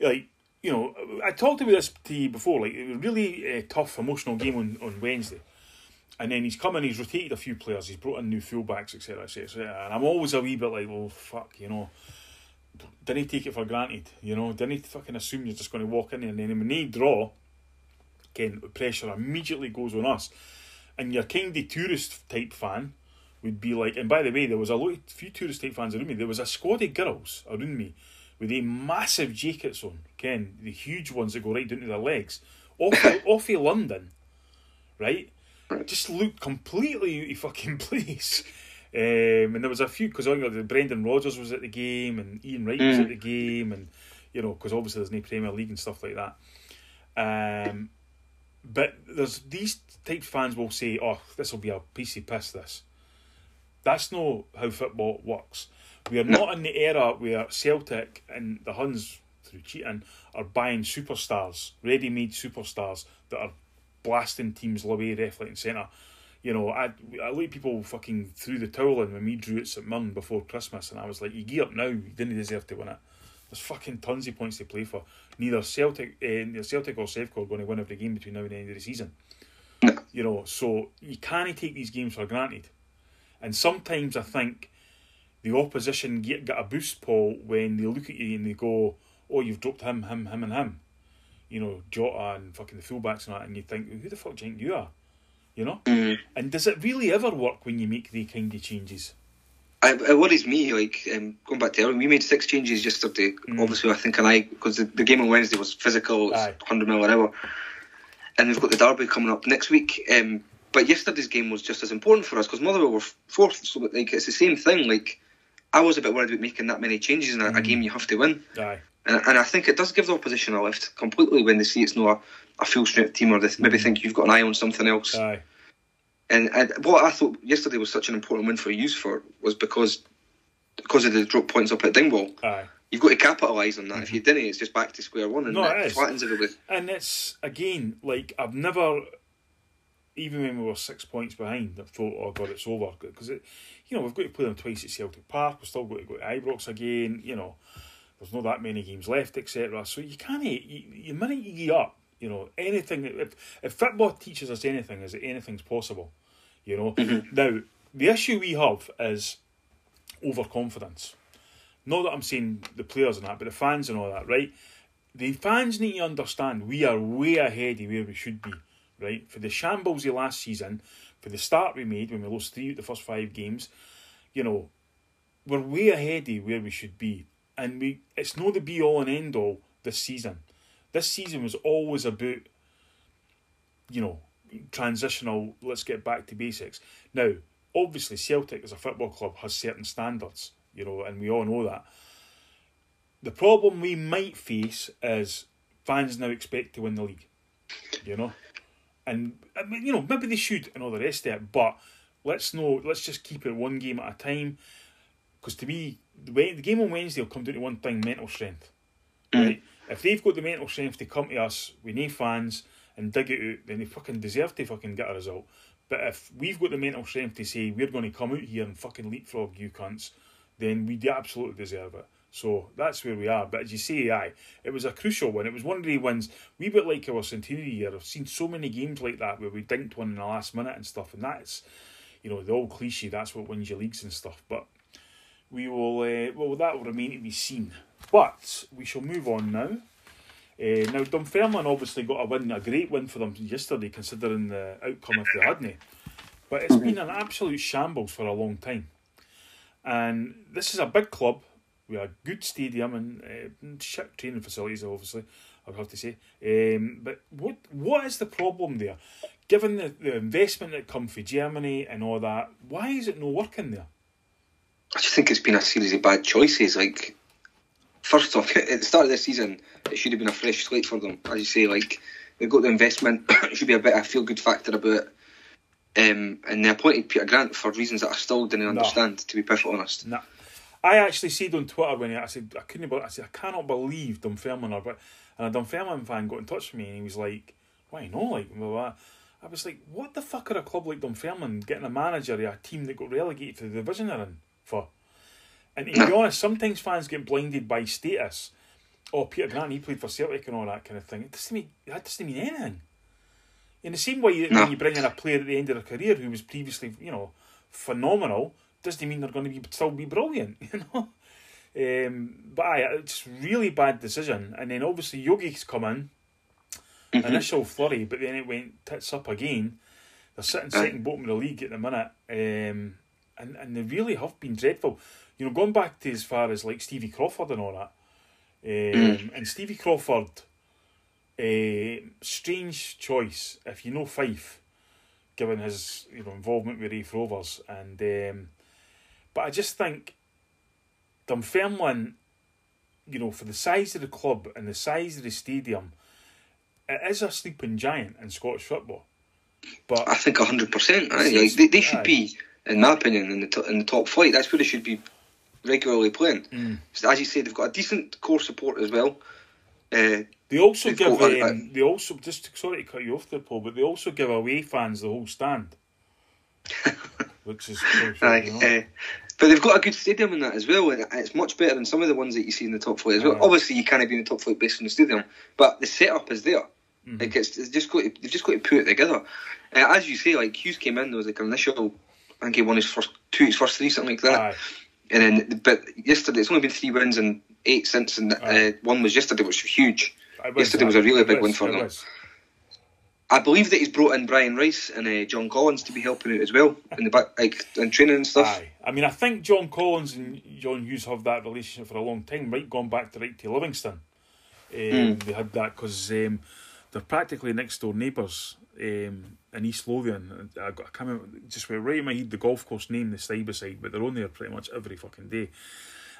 like you know, I talked about this to you before. Like it was a really uh, tough, emotional game on, on Wednesday, and then he's come in. He's rotated a few players. He's brought in new fullbacks, etc., etc. And I'm always a wee bit like, well, fuck, you know. Didn't take it for granted, you know. Didn't fucking assume you're just going to walk in there and then when they draw, again, the pressure immediately goes on us. And your kind of tourist type fan would be like, and by the way, there was a lot, few tourist type fans around me. There was a squad of girls around me with a massive jackets on, Ken, the huge ones that go right down to their legs, off [coughs] off of London, right? Just looked completely out of fucking [laughs] place. Um, and there was a few because I think Brendan Rodgers was at the game and Ian Wright was at the game, and you know because obviously there's no Premier League and stuff like that. Um, but there's these type of fans will say, "Oh, this will be a piece of piss." This, that's not how football works. We are not in the era where Celtic and the Huns through cheating are buying superstars, ready-made superstars that are blasting teams away left, right, and centre. You know, I I lot people fucking threw the towel in when we drew at St Mirren before Christmas, and I was like, "You gear up now. You didn't deserve to win it." There's fucking tons of points to play for. Neither Celtic, uh, neither Celtic or Sevco are going to win every game between now and the end of the season. You know, so you can't take these games for granted. And sometimes I think the opposition get, get a boost, Paul, when they look at you and they go, "Oh, you've dropped him, him, him, and him." You know, Jota and fucking the fullbacks and that, and you think, "Who the fuck do you think you are?" You know. And does it really ever work when you make the kind of changes? I, it worries me, like, um, going back to earlier, we made six changes yesterday. Obviously, I think, and I, because the, the game on Wednesday was physical, it's 100 mil an hour. And we've got the derby coming up next week. Um, but yesterday's game was just as important for us because Motherwell were fourth, so like it's the same thing. Like, I was a bit worried about making that many changes in a, a game you have to win. Aye. And, and I think it does give the opposition a lift completely when they see it's not a, a full strength team or they maybe mm-hmm. think you've got an eye on something else. Aye. And, and what I thought yesterday was such an important win for Hughes for was because because of the drop points up at Dingwall. Aye. You've got to capitalise on that. If you mm-hmm. didn't, it's just back to square one and No, it it is. flattens everybody. And it's again like I've never, even when we were six points behind, I thought, "Oh God, it's over." Because it, you know, we've got to play them twice at Celtic Park. We've still got to go to Ibrox again. You know, there's not that many games left, etc. So you can't. You, you minute you gear up, you know, anything. If if football teaches us anything, is that anything's possible. You know. Mm-hmm. Now the issue we have is overconfidence. Not that I'm saying the players and that, but the fans and all that, right? The fans need to understand we are way ahead of where we should be, right? For the shambles of last season, for the start we made when we lost three of the first five games, you know, we're way ahead of where we should be. And we it's not the be all and end all this season. This season was always about, you know, transitional, let's get back to basics. Now, obviously Celtic as a football club has certain standards, you know, and we all know that. The problem we might face is fans now expect to win the league, you know, and I mean, you know maybe they should and all the rest of it, but let's know let's just keep it one game at a time. Because to me, the, the game on Wednesday will come down to one thing: mental strength. Mm. Right? If they've got the mental strength to come to us we need fans and dig it out, then they fucking deserve to fucking get a result. But if we've got the mental strength to say we're going to come out here and fucking leapfrog you cunts, then we absolutely deserve it. So that's where we are. But as you say, aye, it was a crucial one. It was one of the wins. We bit like our centenary year. I've seen so many games like that where we dinked one in the last minute and stuff, and that's, you know, the old cliche. That's what wins your leagues and stuff. But we will. Uh, well, that will remain to be seen. But we shall move on now. Uh, now Dunfermline obviously got a win, a great win for them yesterday, considering the outcome if they hadn't. But it's been an absolute shambles for a long time. And this is a big club with a good stadium and uh, shit training facilities, obviously, I would have to say. Um, but what what is the problem there? Given the, the investment that come from Germany and all that, why is it not working there? I just think it's been a series of bad choices. Like, first off, [laughs] at the start of this season, it should have been a fresh slate for them. As you say, like they've got the investment. [coughs] it should be a bit of a feel good factor about it. Um, and they appointed Peter Grant for reasons that I still didn't understand. To be perfectly honest, No. I actually said on Twitter when he, I said I couldn't believe, I said I cannot believe Dunfermline are but and a Dunfermline fan got in touch with me and he was like, Why no? Like blah, blah. I was like, What the fuck are a club like Dunfermline getting a manager of a team that got relegated to the division they're in for? And to be honest, sometimes fans get blinded by status. Oh, Peter Grant, he played for Celtic and all that kind of thing. It doesn't mean that doesn't mean anything. In the same way that No. when you bring in a player at the end of their career who was previously, you know, phenomenal, doesn't mean they're going to be still be brilliant, [laughs] you know. Um, but aye, it's really bad decision. And then obviously Yogi's come in, initial flurry, but then it went tits up again. They're sitting second bottom of the league at the minute, um, and and they really have been dreadful. You know, going back to as far as like Stevie Crawford and all that, um, and Stevie Crawford, uh, strange choice if you know Fife, given his you know involvement with Raith Rovers, and um, but I just think Dunfermline, you know, for the size of the club and the size of the stadium, it is a sleeping giant in Scottish football. But I think hundred percent. Like they, they should aye. be, in my opinion, in the to- in the top flight. That's where they should be regularly playing. Mm. So as you say, they've got a decent core support as well. Uh, they also give a- um, they also just sorry to cut you off there, Paul, but they also give away fans the whole stand, [laughs] which is crucial, Aye, eh, but they've got a good stadium in that as well, and it's much better than some of the ones that you see in the top flight as well. Aye. Obviously, you can't be in the top flight based on the stadium, but the setup is there. Mm-hmm. Like it's, it's just got to, they've just got to put it together. Uh, as you say, like Hughes came in, there was like an initial. I think he won his first two, his first three, something like that. Aye. And then, but yesterday it's only been three wins and eight since, and uh, one was yesterday, which was huge. It Yesterday was a really big was, win for them. was. I believe that he's brought in Brian Rice and uh, John Collins to be helping out as well in the back, like in training and stuff. Aye. I mean, I think John Collins and John Hughes have that relationship for a long time, right? Going back to right to Livingston. Um, They had that because um, they're practically next door neighbours um, in East Lothian. I, got, I can't remember, just went right in my head the golf course name, the side by side, but they're on there pretty much every fucking day.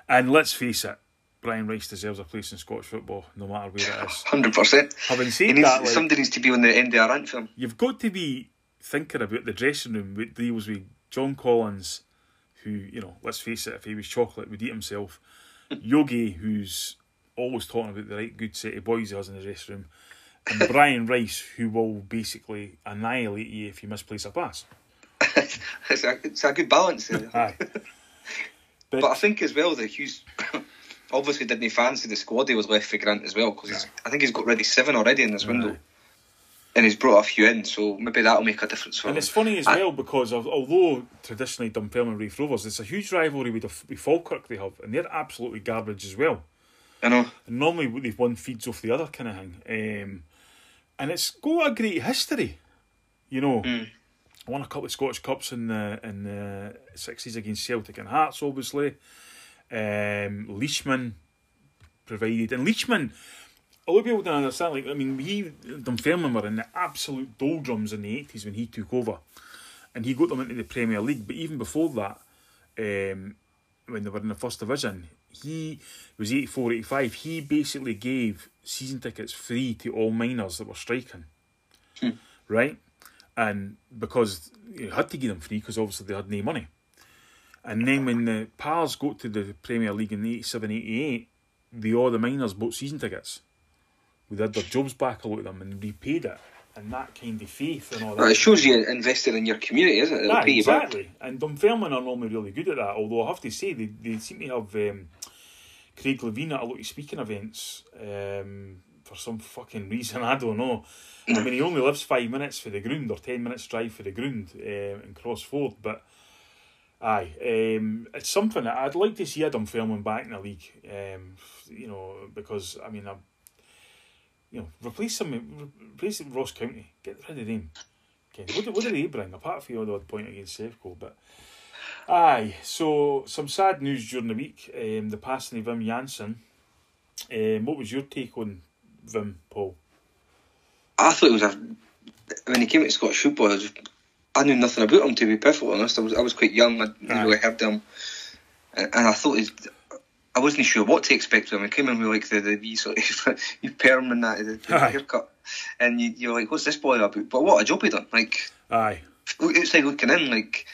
And let's face it, Brian Rice deserves a place in Scottish football, no matter where it is. Hundred percent. Having said needs, that, like, somebody needs to be on the end of our anthem. you've got to be thinking about the dressing room that deals with John Collins, who, you know, let's face it, if he was chocolate, would eat himself. [laughs] Yogi, who's always talking about the right good set of boys he has in the dressing room. And [laughs] Brian Rice, who will basically annihilate you if you misplace a pass. [laughs] it's, a, it's a good balance. [laughs] Aye. But, But I think as well that Hughes [coughs] obviously didn't fancy the squad he was left for Grant as well because I think he's got ready seven already in this window, Aye. and he's brought a few in. So maybe that'll make a difference for and him. And it's funny as I- well because of, although traditionally Dunfermline Raith Rovers, it's a huge rivalry with, the, with Falkirk they have, and they're absolutely garbage as well. I know. And normally they've one feeds off the other kind of thing. Um, and it's got a great history, you know. Mm. Won a couple of Scottish Cups in the in the sixties against Celtic and Hearts, obviously. Um, Leishman provided, and Leishman, a lot of people don't understand. Like, I mean, he Dunfermline were in the absolute doldrums in the eighties when he took over, and he got them into the Premier League. But even before that, um, when they were in the first division, he was 84, 85. He basically gave season tickets free to all minors that were striking, hmm. right? And because he had to give them free because obviously they had no money. And then when the Pars got to the Premier League in 87 88, they all the miners bought season tickets. We had their jobs back a lot of them and repaid it. And that kind of faith and all that. Well, it shows you invested in your community, isn't it? It'll pay you back. exactly. And Dunfermline are normally really good at that. Although I have to say they, they seem to have um, Craig Levein at a lot of speaking events um, for some fucking reason. [laughs] I don't know. I mean, he only lives five minutes for the ground or ten minutes drive for the ground um, in Crossford, but. Aye, um, it's something that I'd like to see a Dunfermline back in the league. Um, you know, because I mean, I'm, you know, replace some, replace Ross County, get rid of them. Okay, what, do- what do they bring apart from the odd odd point against Sevco? But aye, so some sad news during the week. Um, the passing of Wim Jansen. Um, what was your take on Wim, Paul? I thought it was a. When he came to Scottish football, I, was, I knew nothing about him, to be perfectly honest. I was, I was quite young, I didn't really heard him. And, and I thought he's. I wasn't sure what to expect him. He came in with like the, the wee sort [laughs] of wee perm and that, the, the haircut. And you, you're like, what's this boy about? But what a job he done. Like, Aye, outside looking in, like,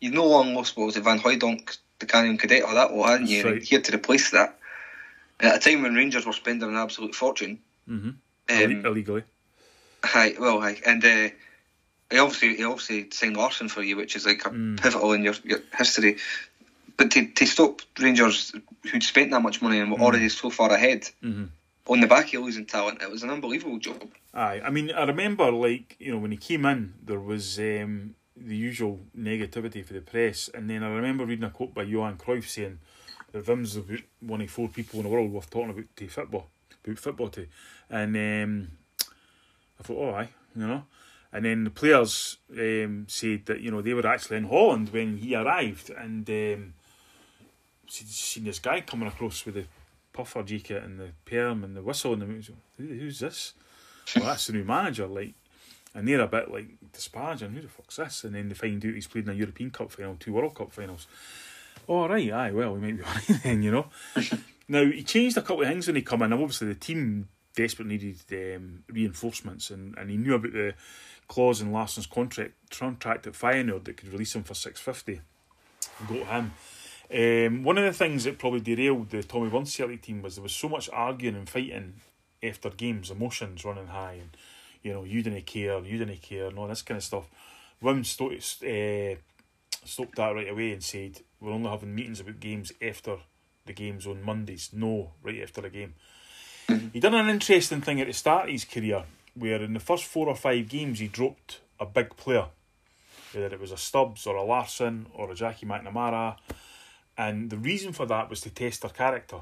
you've no long lost, what was it, Van Hooijdonk, Di Canio, Cadete, or that one, hadn't you? Right. Here to replace that. At a time when Rangers were spending an absolute fortune. mm-hmm. Um, illegally. Hi, well, hi, and uh, he obviously he obviously signed Larsson for you, which is like a Mm. pivotal in your, your history. But to, to stop Rangers, who'd spent that much money and were already so far ahead, Mhm. on the back of losing talent, it was an unbelievable job. Aye, I mean, I remember like you know when he came in, there was um, the usual negativity for the press, and then I remember reading a quote by Johan Cruyff saying that Wim's about one of four people in the world worth talking about to football, about football to, and um, I thought, oh aye, you know, and then the players um, said that you know they were actually in Holland when he arrived, and um, seen this guy coming across with the puffer jacket and the perm and the whistle, and the Who, who's this? well, that's the new manager, like, and they're a bit like disparaging. Who the fuck's this? And then they find out he's played in a European Cup final, two World Cup finals. Oh right, aye, well, we might be [laughs] alright then, you know. [laughs] now he changed a couple of things when he come in. Obviously, the team desperately needed um, reinforcements, and, and he knew about the clause in Larsson's contract contract at Feyenoord that could release him for six fifty. Got him. Um, one of the things that probably derailed the Tommy Burns Celtic team was there was so much arguing and fighting after games, emotions running high, and you know you didn't care, you didn't care, and all this kind of stuff. Wim sto- uh, stopped that right away and said we're only having meetings about games after the games on Mondays. No, right after the game. He done an interesting thing at the start of his career, where in the first four or five games he dropped a big player, whether it was a Stubbs or a Larsson or a Jackie McNamara, and the reason for that was to test their character.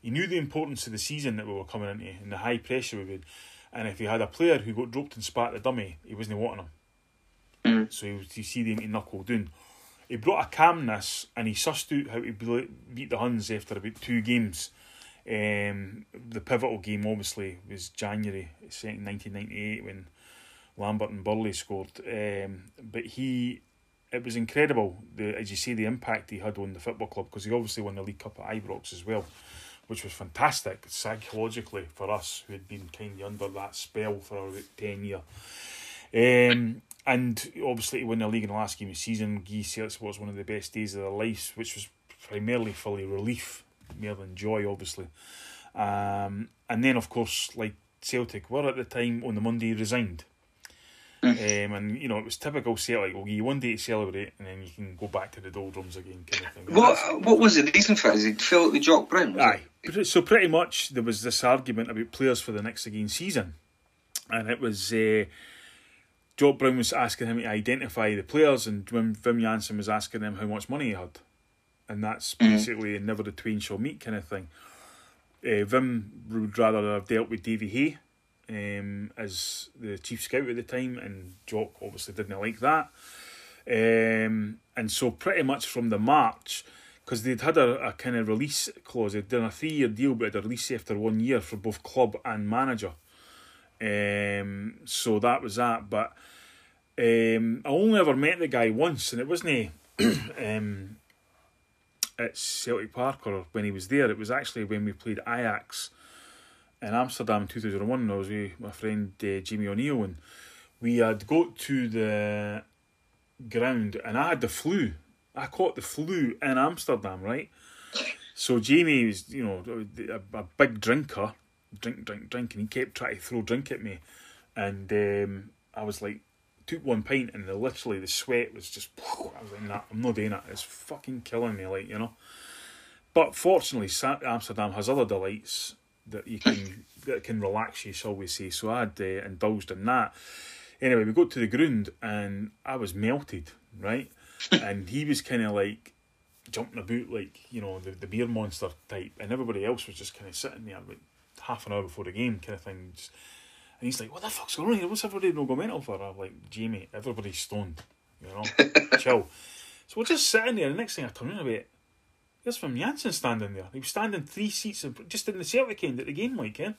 He knew the importance of the season that we were coming into and the high pressure we would. And if he had a player who got dropped and spat the dummy, he wasn't wanting him. So he was, you see them knuckle down. He brought a calmness and he sussed out how to ble- beat the Huns after about two games. Um, the pivotal game, obviously, was January 2nd, 1998 when Lambert and Burley scored. Um, but he, it was incredible, the, as you say, the impact he had on the football club because he obviously won the League Cup at Ibrox as well, which was fantastic psychologically for us who had been kind of under that spell for about 10 years. Um, and obviously to win the league in the last game of the season, Guy Celtic was one of the best days of their lives, which was primarily fully relief, more than joy, obviously. Um, and then, of course, like Celtic were at the time on the Monday resigned. Um, and you know it was typical Celtic. Well, you one day to celebrate, and then you can go back to the doldrums again, kind of thing. And that's- What what was the reason for it? Is he fell with Jock Brown? Aye. it? So pretty much there was this argument about players for the next again season, and it was uh, Jock Brown was asking him to identify the players, and Wim, Wim Jansen was asking him how much money he had, and that's basically never the twain shall meet kind of thing. Uh, Wim would rather have dealt with Davy Hay um, as the chief scout at the time, and Jock obviously didn't like that. Um, and so pretty much from the March, because they'd had a, a kind of release clause, they'd done a three year deal, but a release after one year for both club and manager. Um, so that was that. But um, I only ever met the guy once, and it wasn't [clears throat] um, at Celtic Park or when he was there. It was actually when we played Ajax in Amsterdam in 2001. I was with my friend uh, Jamie O'Neill, and we had got to the ground, and I had the flu. I caught the flu in Amsterdam, right? So Jamie was, you know, a, a big drinker, drink, drink, drink, and he kept trying to throw drink at me, and um, I was like, took one pint, and the, literally the sweat was just. I was like, nah, I'm not doing it. It's fucking killing me, like you know. But fortunately, Amsterdam has other delights that you can that can relax you, shall we say. So I'd uh, indulged in that. Anyway, we got to the ground and I was melted, right? [laughs] and he was kind of like jumping about like you know the, the beer monster type, and everybody else was just kind of sitting there like half an hour before the game, kind of thing. Just, and he's like, "What the fuck's going on here? What's everybody no go mental for?" I'm like, "Jamie, everybody's stoned, you know, [laughs] chill." So we're just sitting there. The next thing I turn around, about there's Wim Jansen standing there. He was standing three seats just in the Celtic end at the game, like, eh?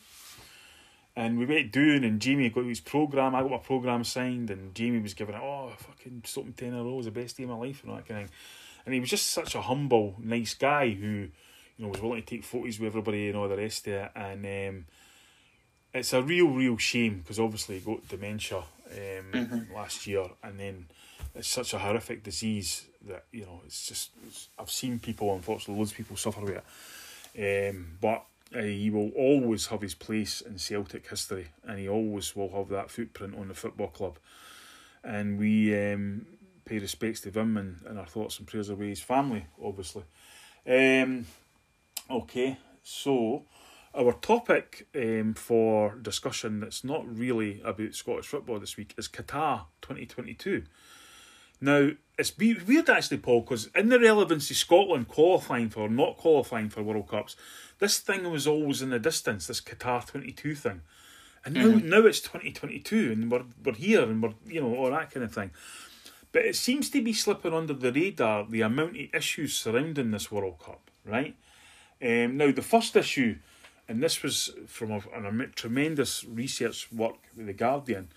And we went down, and Jamie got his programme. I got my programme signed, and Jamie was giving it, oh, fucking stopping 10 in a row was the best day of my life, and all that kind of thing. And he was just such a humble, nice guy who, you know, was willing to take photos with everybody and all the rest of it. And um, it's a real, real shame because obviously he got dementia um, last year, and then it's such a horrific disease that you know it's just it's, I've seen people, unfortunately, loads of people suffer with it. Um, but uh, he will always have his place in Celtic history, and he always will have that footprint on the football club. And we um, pay respects to him and, and our thoughts and prayers are with his family, obviously. Um, okay, so our topic um, for discussion that's not really about Scottish football this week is Qatar 2022. Now, it's be- weird actually, Paul, because in the relevance of Scotland qualifying for or not qualifying for World Cups, this thing was always in the distance, this Qatar 22 thing. And now, now it's 2022 and we're, we're here and we're, you know, all that kind of thing. But it seems to be slipping under the radar the amount of issues surrounding this World Cup, right? Um, now, the first issue, and this was from a, a tremendous research work with The Guardian,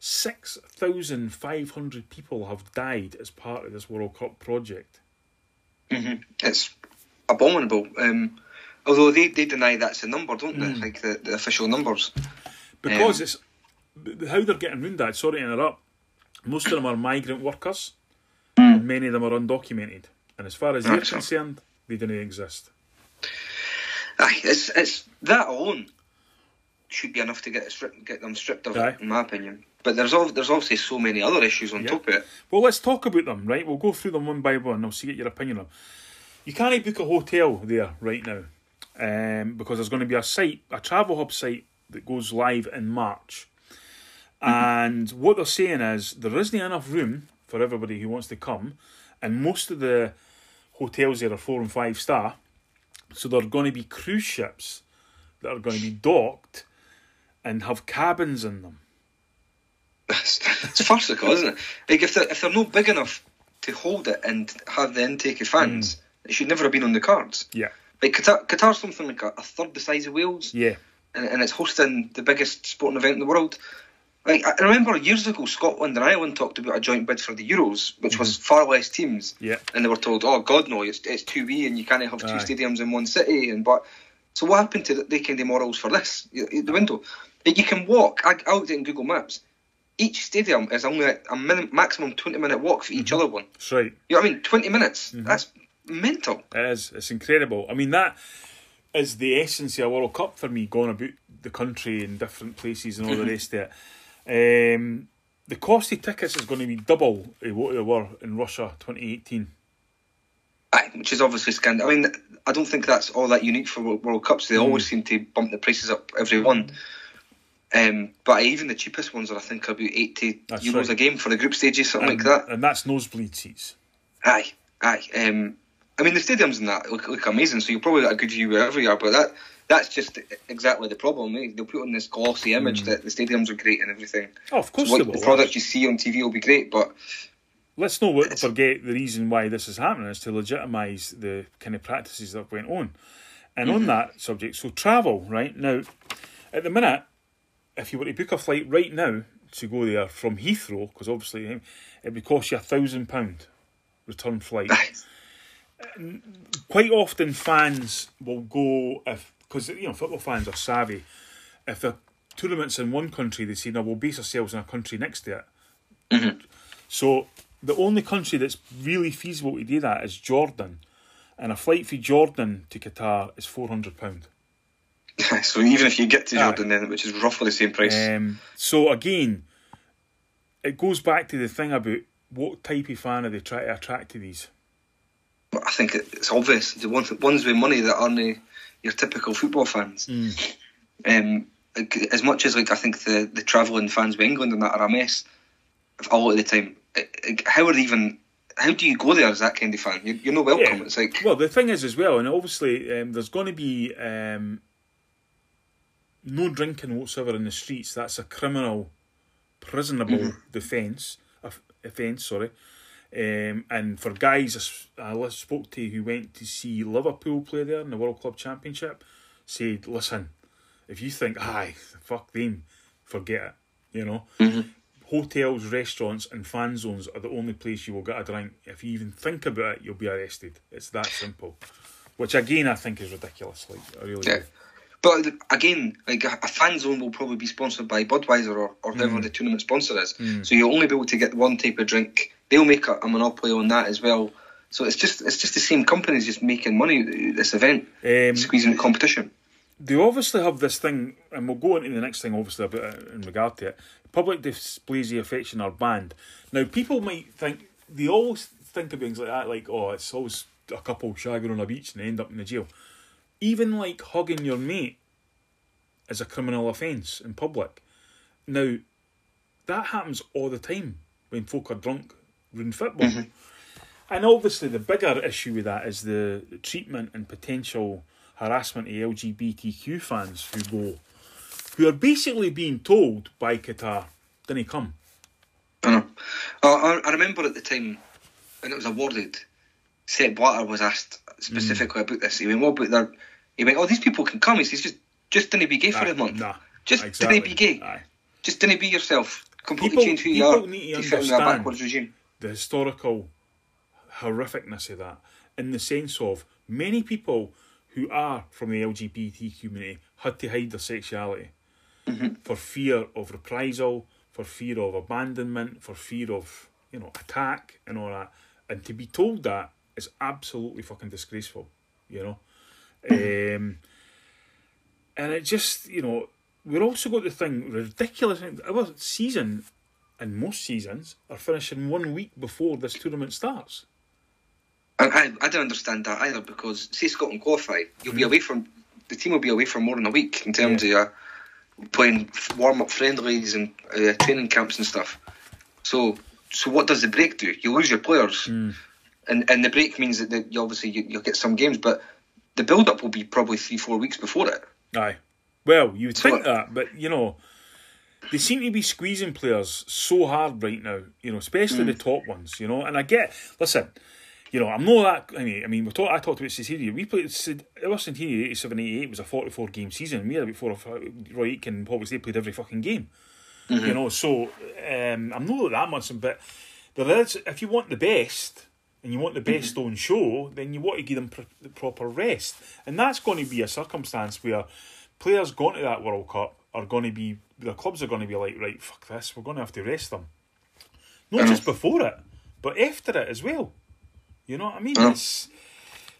6,500 people have died as part of this World Cup project. It's abominable. Um, although they, they deny that's the number, don't they? Like the, the official numbers. Because Um, it's how they're getting round that, sorry to interrupt, most of them are migrant workers, and many of them are undocumented. And as far as they're concerned, they don't exist. Aye, it's it's that alone should be enough to get it stripped, get them stripped of Aye. it, in my opinion. But there's al- there's obviously so many other issues on Yeah. top of it. Well, let's talk about them, right? We'll go through them one by one. And I'll see get your opinion on them. You can't book a hotel there right now um, because there's going to be a site, a travel hub site that goes live in March. And what they're saying is there isn't enough room for everybody who wants to come, and most of the hotels there are four and five star. So there are going to be cruise ships that are going to be docked and have cabins in them. It's, farcical, isn't it? Like if they're if they're not big enough to hold it and have the intake of fans, Hmm. it should never have been on the cards. Yeah, Like Qatar, Qatar's something like a, a third the size of Wales, yeah, and, and it's hosting the biggest sporting event in the world. Like I remember years ago, Scotland and Ireland talked about a joint bid for the Euros, which was far less teams, yeah. and they were told, "Oh God, no, it's it's two wee, and you can't have two Aye. stadiums in one city." And but so what happened to the, the kind of morals for this? The window, like you can walk. I, I looked at it in Google Maps. Each stadium is only a, a minim, maximum twenty minute walk for Mm-hmm. each other one. That's right. You know what I mean? Twenty minutes. That's mental. It is. It's incredible. I mean, that is the essence of a World Cup for me, going about the country in different places and all the [laughs] rest of it. Um, the cost of tickets is going to be double what they were in Russia 2018. Aye, which is obviously scandal. I mean, I don't think that's all that unique for World World Cups. They Mm. always seem to bump the prices up every one. Um, but even the cheapest ones are, I think, about eighty That's euros right. a game for the group stages, something And, like that. and that's nosebleed seats. Aye, aye. Um, I mean, the stadiums and that look, look amazing, so you'll probably get a good view wherever you are. But that that's just exactly the problem. Eh? They'll put on this glossy image that the stadiums are great and everything. Oh, of course So they what, will. the product you see on TV will be great, but Let's not forget the reason why this is happening is to legitimise the kind of practices that went on. And on that subject, so travel, right? Now, at the minute, if you were to book a flight right now to go there from Heathrow, because obviously eh, it would cost you a thousand pound return flight. Quite often, fans will go if because you know football fans are savvy. If the tournament's in one country, they say, "No, we'll base ourselves in a country next to it." So the only country that's really feasible to do that is Jordan, and a flight from Jordan to Qatar is four hundred pound. [laughs] so even if you get to. Jordan, then which is roughly the same price. Um, so again, it goes back to the thing about what type of fan are they trying to attract to these. But I think it's obvious the ones, ones with money that aren't your typical football fans. Mm. Um, as much as like I think the the travelling fans with England and that are a mess a lot of the time. How are they even? How do you go there as that kind of fan? You're, you're not welcome. Yeah. It's like Well, the thing is as well, and obviously um, there's going to be um, no drinking whatsoever in the streets. That's a criminal, prisonable defence. Off- Offence, sorry. Um, and for guys I, li- spoke to who went to see Liverpool play there in the World Club Championship, said, "Listen, if you think, aye, fuck them, forget it. You know, hotels, restaurants, and fan zones are the only place you will get a drink. If you even think about it, you'll be arrested. It's that simple. Which again, I think is ridiculous. Like, I really Yeah. do. But again, like a, a fan zone will probably be sponsored by Budweiser or, or Mm. whoever the tournament sponsor is. So you'll only be able to get one type of drink. They'll make a, a monopoly on that as well. So it's just it's just the same companies just making money at this event, Um, squeezing the competition. they obviously have this thing, and we'll go into the next thing, obviously, about in regard to it. Public displays of affection are banned. Now, people might think, they always think of things like that, like, oh, it's always a couple shagging on a beach and they end up in the jail. Even like hugging your mate is a criminal offence in public. Now, that happens all the time when folk are drunk in football. Mm-hmm. And obviously, the bigger issue with that is the, treatment and potential harassment of LGBTQ fans who go, who are basically being told by Qatar, didn't come. I know. I, I remember at the time when it was awarded, Sepp Blatter was asked specifically mm. about this. He went, "What about their?" He went, "Oh, these people can come." He says, "Just, just didn't be gay for Aye, a month. nah, just exactly. didn't be gay. Aye. Just didn't be yourself. Completely People- change who you are need to to fit in a backwards regime." the historical horrificness of that in the sense of many people who are from the LGBT community had to hide their sexuality mm-hmm. for fear of reprisal, for fear of abandonment, for fear of you know attack and all that. And to be told that is absolutely fucking disgraceful, you know. [laughs] Um, and it just you know we're also got the thing ridiculous. Our season and most seasons are finishing one week before this tournament starts. And I, I don't understand that either because say Scotland qualify, you'll Mm. be away from the team will be away for more than a week in terms of uh, playing warm up friendlies and uh, training camps and stuff. So, so what does the break do? You lose your players, Mm. And and the break means that, that you obviously you, you'll get some games, but the build up will be probably three four weeks before it. Aye. Well, you would So think that, but you know, they seem to be squeezing players so hard right now. You know, especially the top ones. You know, and I get. Listen, you know, I'm not that. I mean, I mean, we talked. I talked about Cecilia. We played. Ever Centennial 87 88 was a 44 game season. We had about four or five. Roy Aitken and Paul they played every fucking game. You know, so um, I'm not that much, but there is. If you want the best. And you want the best on show, then you want to give them pr- the proper rest, and that's going to be a circumstance where players going to that World Cup are going to be the clubs are going to be like, right, fuck this, we're going to have to rest them. Not just before it, but after it as well. You know what I mean? It's,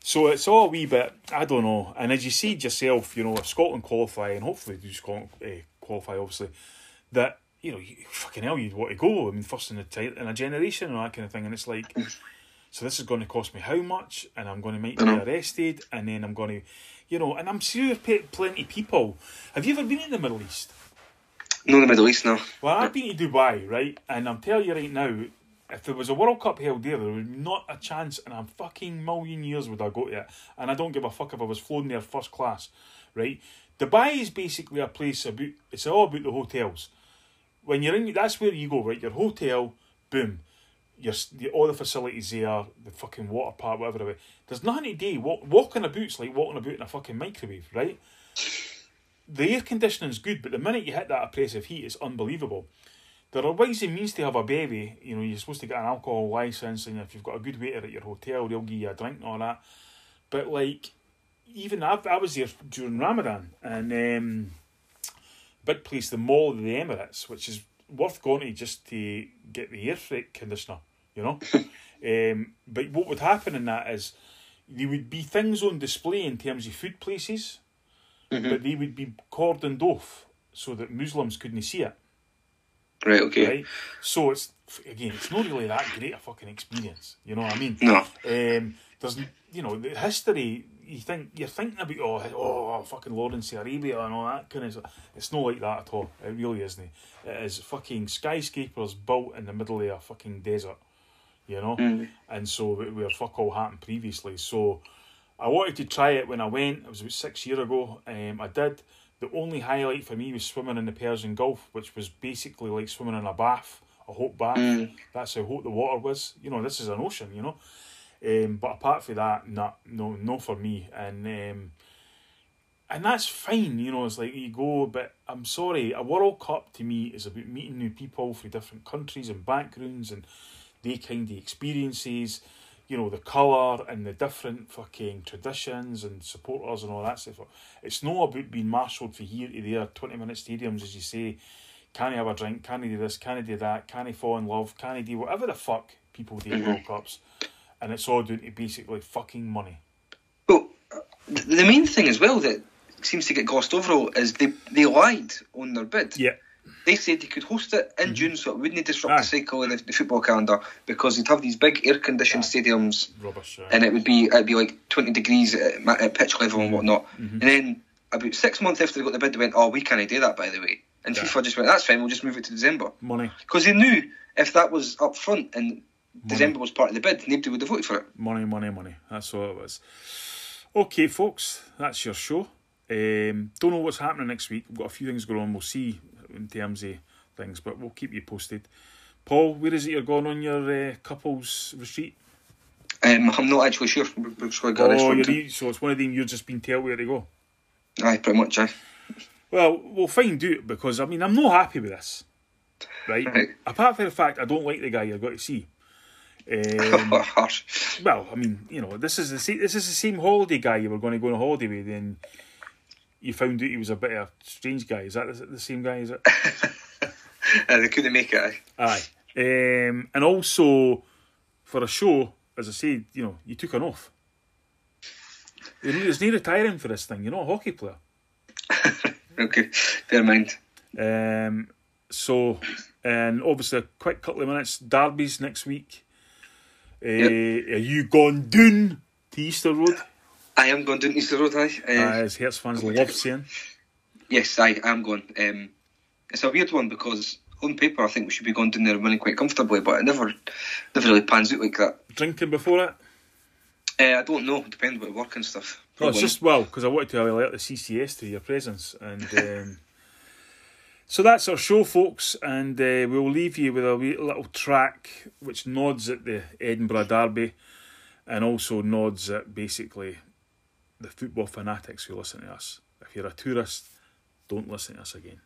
so it's all a wee bit, I don't know. And as you see yourself, you know, if Scotland qualify, and hopefully do Scotland uh, qualify, obviously, that, you know, you, fucking hell, you'd want to go. I mean, first in a, ti- in a generation and that kind of thing. And it's like, so this is going to cost me how much? And I'm going to make me arrested, and then I'm going to, you know, and I'm sure plenty of people. Have you ever been in the Middle East? No, the Middle East now. Well, I've been to Dubai, right? And I'm telling you right now, if there was a World Cup held there, there would not a chance in a fucking million years would I go to it. And I don't give a fuck if I was flown there first class, right? Dubai is basically a place about, it's all about the hotels. When you're in, that's where you go, right? Your hotel, boom. Your, all the facilities there, the fucking water park, whatever. There's nothing to do. Walk, walking boot's like walking a boot in a fucking microwave, right? the air conditioning's good, but the minute you hit that oppressive heat, it's unbelievable. There are ways and means to have a baby. You know, you're supposed to get an alcohol license, and if you've got a good waiter at your hotel, they'll give you a drink and all that. But like, even I, I was there during Ramadan, and um, big place, the Mall of the Emirates, which is worth going to just to get the air freight conditioner. You know. [laughs] um, but what would happen in that is there would be things on display in terms of food places, but they would be cordoned off so that Muslims couldn't see it. Right. Okay. Right? So it's again, it's not really that great a fucking experience. You know what I mean? No. Um, there's, you know, the history. You think you're thinking about oh, oh, fucking Lawrence Arabia and all that kind of stuff. It's not like that at all. It really isn't. It is fucking skyscrapers built in the middle of a fucking desert. You know, and so we where fuck all happened previously. So I wanted to try it when I went. It was about six years ago. Um, I did. The only highlight for me was swimming in the Persian Gulf, which was basically like swimming in a bath, a hot bath. That's how hot the water was. You know, this is an ocean. You know, um, but apart from that, no, no, no for me. And um, and that's fine. You know, it's like you go, but I'm sorry. A World Cup to me is about meeting new people from different countries and backgrounds and they kind of experiences. You know, the colour and the different fucking traditions and supporters and all that stuff. It's not about being marshalled from here to there, 20 minute stadiums, as you say. Can I have a drink? Can I do this? Can I do that? Can I fall in love? Can I do whatever the fuck people do at World mm-hmm. Cups? And it's all down to basically fucking money. Well, the main thing as well that seems to get glossed over is they they lied on their bid. Yeah. They said they could host it in June, so it wouldn't disrupt Aye. the cycle of the, the football calendar because they'd have these big air conditioned stadiums, Rubbish. Uh, and it would be it'd be like twenty degrees at, at pitch level Mm-hmm. and whatnot. And then about six months after they got the bid, they went, "Oh, we can't do that, by the way." And Yeah. FIFA just went, "That's fine. We'll just move it to December." money. Because they knew if that was up front and December was part of the bid, nobody would have voted for it. Money, money, money. That's all it was. Okay, folks, that's your show. Um, don't know what's happening next week. We've got a few things going on. We'll see in terms of things, but we'll keep you posted. Paul, where is it you're going on your uh, couples retreat? Um, I'm not actually sure. To Oh, you're, so it's one of them you're just been told where to go. Aye, pretty much. Aye. Well, we'll find out because I mean I'm not happy with this. Right? Right. Apart from the fact I don't like the guy you're going to see. [laughs] Um, well, I mean, you know, this is the same, this is the same holiday guy you were going to go on a holiday with, and you found out he was a bit of a strange guy. Is that the, same guy? Is it? [laughs] Uh, they couldn't make it. Aye. Aye. Um, and also for a show, as I said, you know, you took an off. There's no retiring for this thing. You're not a hockey player. [laughs] Okay, in mind. Um, so, and obviously, a quick couple of minutes. Derby's next week. Uh, Are you gone down to Easter Road? I am going down to Easter Road, aye. Uh, as Hearts fans love saying. Yes, I am going. Um, it's a weird one because on paper I think we should be going down there and winning quite comfortably, but it never, never really pans out like that. Drinking before it? Uh, I don't know. Depends about work and stuff. No, it's just well because I wanted to alert the CCS to your presence, and [laughs] um, so that's our show, folks. And uh, we'll leave you with a wee little track which nods at the Edinburgh Derby, and also nods at basically the football fanatics who listen to us. If you're a tourist, don't listen to us again.